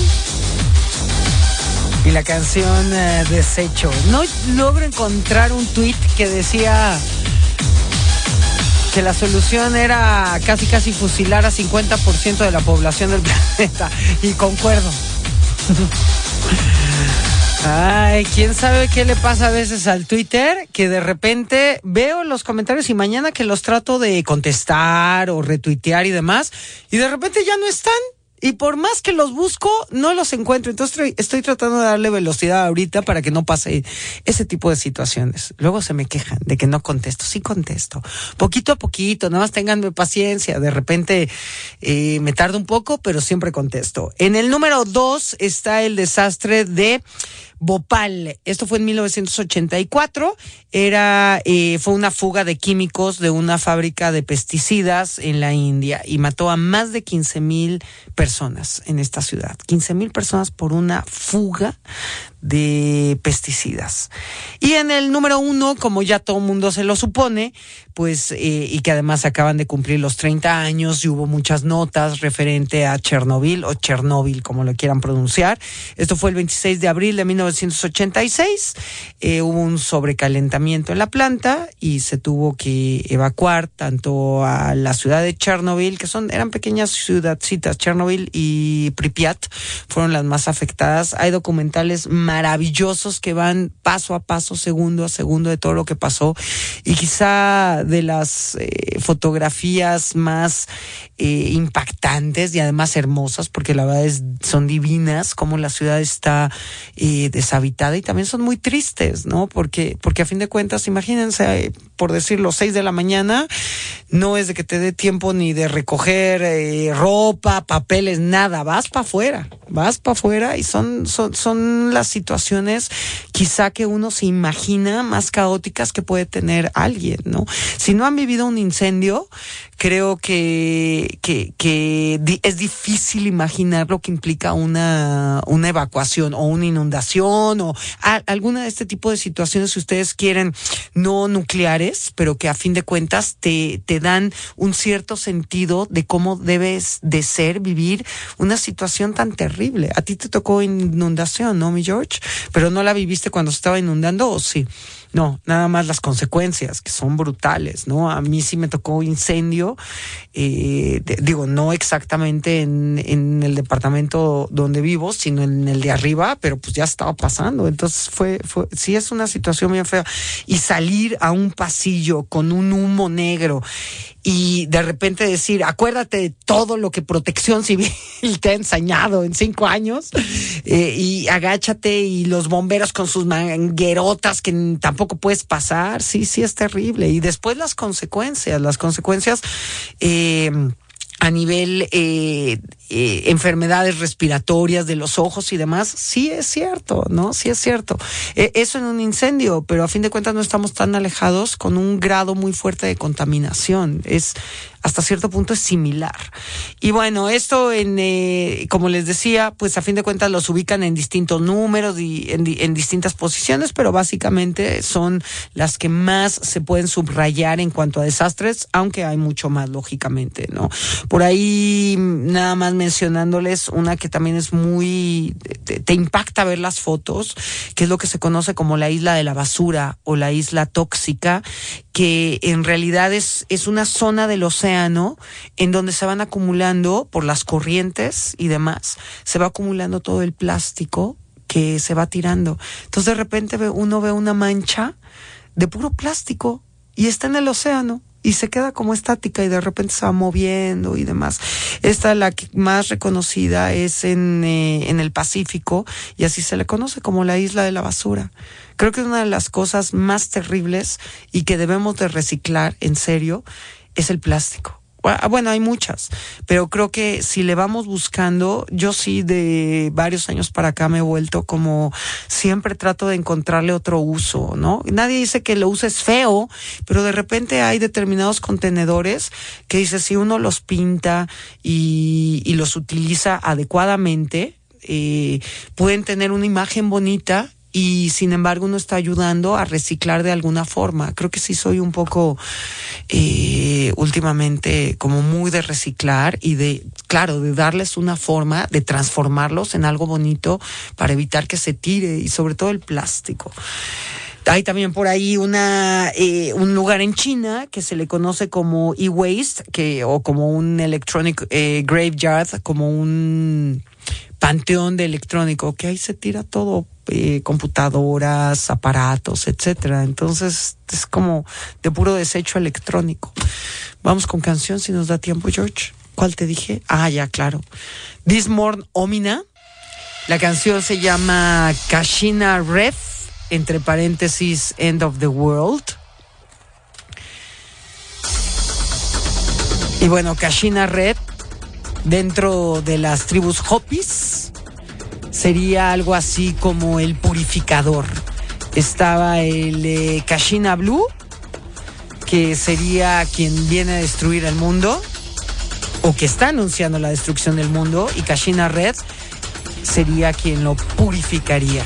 y la canción eh, Desecho. No logro encontrar un tweet que decía que la solución era casi casi fusilar a 50% de la población del planeta y concuerdo. Ay, quién sabe qué le pasa a veces al Twitter, que de repente veo los comentarios y mañana que los trato de contestar o retuitear y demás, y de repente ya no están. Y por más que los busco, no los encuentro. Entonces estoy, tratando de darle velocidad ahorita para que no pase ese tipo de situaciones. Luego se me quejan de que no contesto. Sí contesto. Poquito a poquito, nada más tenganme paciencia. De repente eh, me tardo un poco, pero siempre contesto. En el número dos está el desastre de Bhopal. Esto fue en 1984. Era, eh, fue una fuga de químicos de una fábrica de pesticidas en la India y mató a más de 15 mil personas en esta ciudad. 15 mil personas por una fuga de pesticidas. Y en el número uno, como ya todo el mundo se lo supone, pues, eh, y que además acaban de cumplir los 30 años y hubo muchas notas referente a Chernobyl o Chernóbil, como lo quieran pronunciar. Esto fue el 26 de abril de 1986. Eh, hubo un sobrecalentamiento en la planta y se tuvo que evacuar tanto a la ciudad de Chernobyl, que son, eran pequeñas ciudadcitas, Chernobyl y Pripyat, fueron las más afectadas. Hay documentales maravillosos que van paso a paso, segundo a segundo de todo lo que pasó. Y quizá de las eh, fotografías más eh, impactantes y además hermosas, porque la verdad es, son divinas, como la ciudad está eh, deshabitada y también son muy tristes, ¿no? Porque, porque a fin de cuentas, imagínense, por decirlo, seis de la mañana, no es de que te dé tiempo ni de recoger ropa, papeles, nada, vas para afuera, vas para afuera y son, son, son las situaciones quizá que uno se imagina más caóticas que puede tener alguien, ¿no? Si no han vivido un incendio, creo que es difícil imaginar lo que implica una, una evacuación o una inundación o alguna de este tipo de situaciones, si ustedes quieren, no nucleares, pero que a fin de cuentas te, te dan un cierto sentido de cómo debes de ser, vivir una situación tan terrible. A ti te tocó inundación, ¿no, mi George? Pero no la viviste cuando se estaba inundando, ¿o sí? No, nada más las consecuencias, que son brutales, ¿no? A mí sí me tocó incendio, eh, digo, no exactamente en, el departamento donde vivo, sino en el de arriba, pero pues ya estaba pasando. Entonces fue, fue, sí es una situación bien fea. Y salir a un pasillo con un humo negro y de repente decir, acuérdate de todo lo que protección civil te ha enseñado en cinco años eh, y agáchate y los bomberos con sus manguerotas que tampoco puedes pasar, sí, sí es terrible. Y después las consecuencias, las consecuencias... Eh, a nivel eh, eh, enfermedades respiratorias de los ojos y demás, sí es cierto, ¿no? Sí es cierto. Eh, eso en un incendio, pero a fin de cuentas no estamos tan alejados con un grado muy fuerte de contaminación. Es hasta cierto punto es similar. Y bueno, esto en, eh, como les decía, pues a fin de cuentas los ubican en distintos números y en, distintas posiciones, pero básicamente son las que más se pueden subrayar en cuanto a desastres, aunque hay mucho más, lógicamente, ¿no? Por ahí, nada más mencionándoles una que también es muy, te impacta ver las fotos, que es lo que se conoce como la isla de la basura o la isla tóxica, que en realidad es, es una zona del océano en donde se van acumulando por las corrientes y demás, se va acumulando todo el plástico que se va tirando. Entonces de repente uno ve una mancha de puro plástico y está en el océano y se queda como estática y de repente se va moviendo y demás. Esta, la que más reconocida es en, eh, en el Pacífico y así se le conoce como la isla de la basura. Creo que una de las cosas más terribles y que debemos de reciclar en serio es el plástico. Ah, bueno, hay muchas, pero creo que si le vamos buscando, yo sí de varios años para acá me he vuelto como siempre trato de encontrarle otro uso, ¿no? Nadie dice que lo es feo, pero de repente hay determinados contenedores que dice si uno los pinta y, y los utiliza adecuadamente, eh, pueden tener una imagen bonita y sin embargo uno está ayudando a reciclar de alguna forma. Creo que sí soy un poco eh, últimamente como muy de reciclar y de, claro, de darles una forma, de transformarlos en algo bonito para evitar que se tire y sobre todo el plástico. Hay también por ahí una eh, un lugar en China que se le conoce como e-waste, que o como un electronic eh, graveyard, como un panteón de electrónico, que ahí se tira todo, eh, computadoras, aparatos, etcétera. Entonces es como de puro desecho electrónico. Vamos con canción si nos da tiempo, George. ¿Cuál te dije? Ah, ya, claro. This Morn Omina. La canción se llama Kashina Red entre paréntesis, End of the World. Y bueno, Kashina Red, dentro de las tribus Hopis, sería algo así como el purificador. Estaba el eh, Kashina Blue, que sería quien viene a destruir el mundo, o que está anunciando la destrucción del mundo, y Kashina Red sería quien lo purificaría.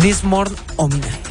This Morn Omina.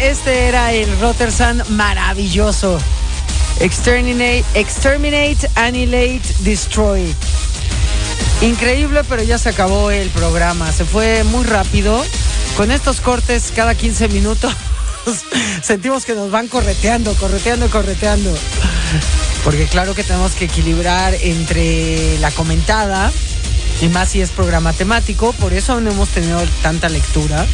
Este era el Rotterdam maravilloso. Exterminate, exterminate, annihilate, destroy. Increíble, pero ya se acabó el programa. Se fue muy rápido. Con estos cortes cada 15 minutos sentimos que nos van correteando, correteando, correteando. Porque claro que tenemos que equilibrar entre la comentada, y más si es programa temático, por eso no hemos tenido tanta lectura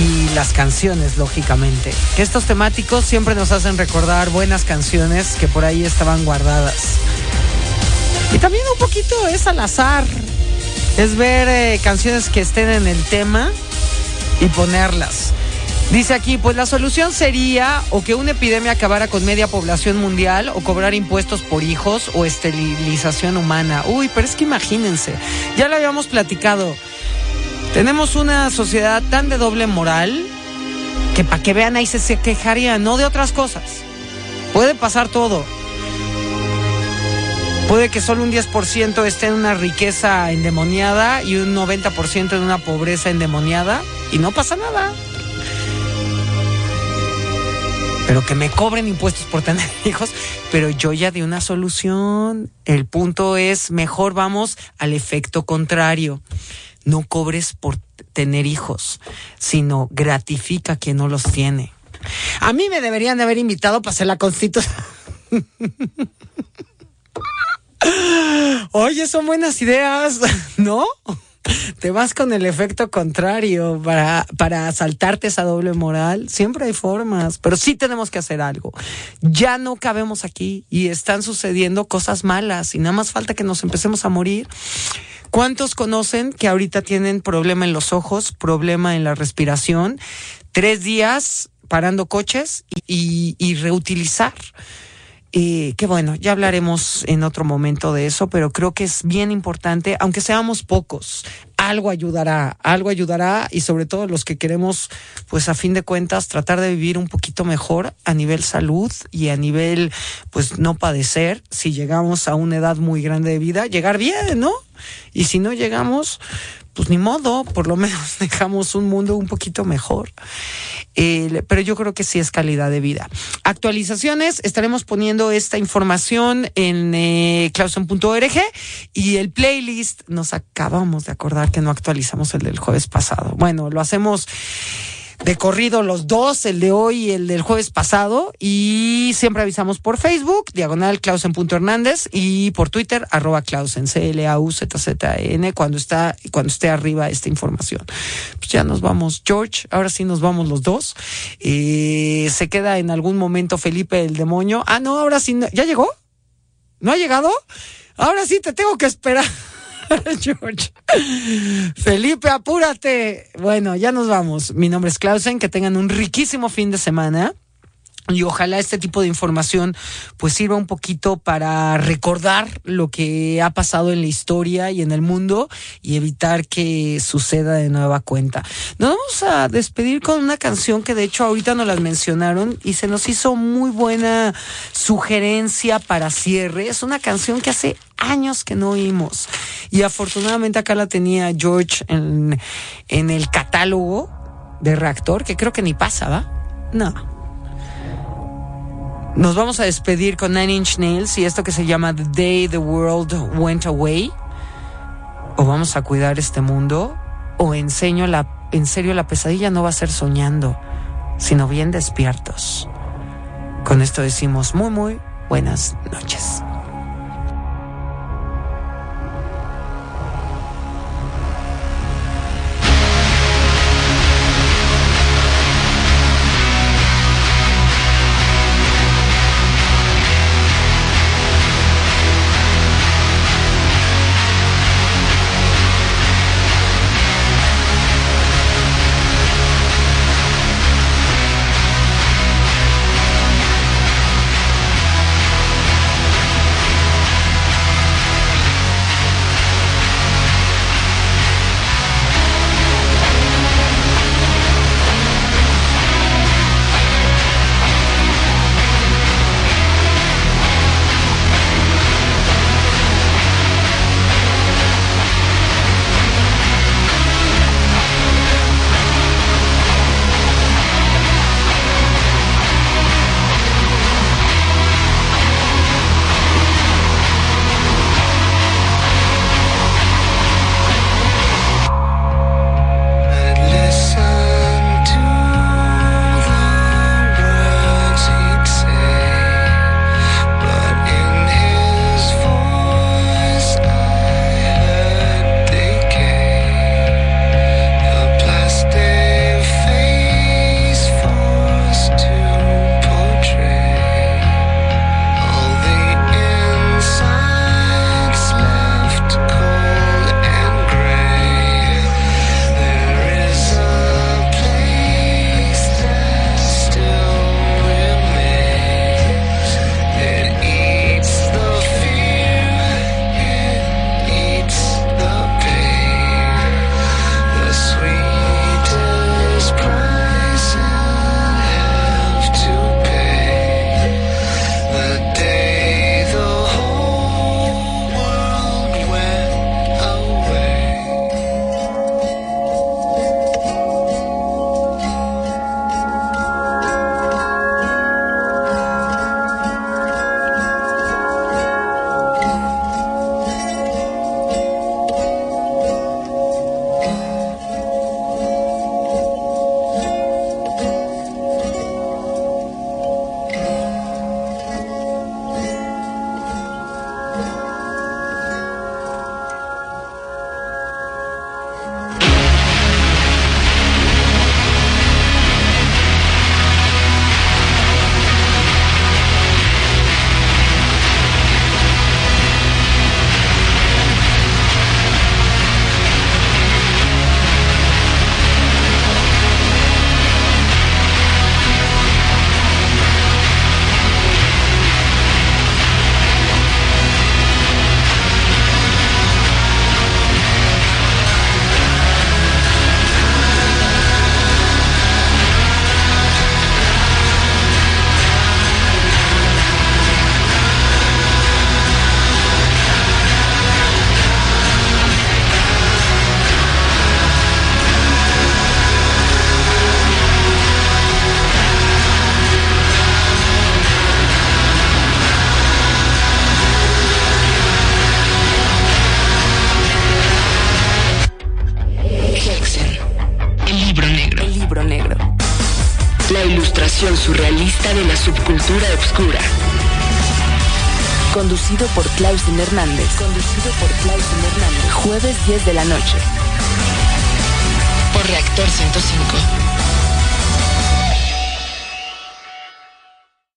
y las canciones, lógicamente. Que estos temáticos siempre nos hacen recordar buenas canciones que por ahí estaban guardadas. Y también un poquito es al azar. Es ver eh, canciones que estén en el tema y ponerlas. Dice aquí, pues la solución sería o que una epidemia acabara con media población mundial o cobrar impuestos por hijos o esterilización humana. Uy, pero es que imagínense, ya lo habíamos platicado. Tenemos una sociedad tan de doble moral que para que vean ahí se, se quejarían, no de otras cosas. Puede pasar todo. Puede que solo un 10% esté en una riqueza endemoniada y un 90% en una pobreza endemoniada y no pasa nada. Pero que me cobren impuestos por tener hijos, pero yo ya di una solución. El punto es, mejor vamos al efecto contrario no cobres por tener hijos, sino gratifica a quien no los tiene. A mí me deberían de haber invitado para hacer la constitución. Oye, son buenas ideas, ¿no? Te vas con el efecto contrario para, para esa doble moral. Siempre hay formas, pero sí tenemos que hacer algo. Ya no cabemos aquí y están sucediendo cosas malas y nada más falta que nos empecemos a morir. ¿Cuántos conocen que ahorita tienen problema en los ojos, problema en la respiración? Tres días parando coches y, reutilizar. Eh, que bueno, ya hablaremos en otro momento de eso, pero creo que es bien importante, aunque seamos pocos, algo ayudará, algo ayudará y sobre todo los que queremos, pues a fin de cuentas, tratar de vivir un poquito mejor a nivel salud y a nivel, pues no padecer, si llegamos a una edad muy grande de vida, llegar bien, ¿no? Y si no llegamos, pues ni modo, por lo menos dejamos un mundo un poquito mejor. pero yo creo que sí es calidad de vida. Actualizaciones, estaremos poniendo esta información en eh, y el playlist, nos acabamos de acordar que no actualizamos el del jueves pasado. Bueno, lo hacemos de corrido los dos, el de hoy y el del jueves pasado. Y siempre avisamos por Facebook, diagonal Hernández y por Twitter, arroba Clausen, C-L-A-U-Z-Z-N, cuando está, cuando esté arriba esta información. Pues ya nos vamos, George, ahora sí nos vamos los dos. Eh, se queda en algún momento Felipe el demonio. Ah, no, ahora sí, ¿ya llegó? ¿No ha llegado? Ahora sí te tengo que esperar. George. Felipe, apúrate. Bueno, ya nos vamos. Mi nombre es Clausen. Que tengan un riquísimo fin de semana. Y ojalá este tipo de información pues sirva un poquito para recordar lo que ha pasado en la historia y en el mundo y evitar que suceda de nueva cuenta. Nos vamos a despedir con una canción que de hecho ahorita nos las mencionaron y se nos hizo muy buena sugerencia para cierre. Es una canción que hace años que no oímos y afortunadamente acá la tenía George en, en el catálogo de reactor que creo que ni pasa, ¿va? No. Nos vamos a despedir con Nine Inch Nails y esto que se llama The Day the World Went Away. O vamos a cuidar este mundo. O enseño la, en serio la pesadilla no va a ser soñando, sino bien despiertos. Con esto decimos muy, muy buenas noches. Hernández. Conducido por Hernández. Jueves 10 de la noche.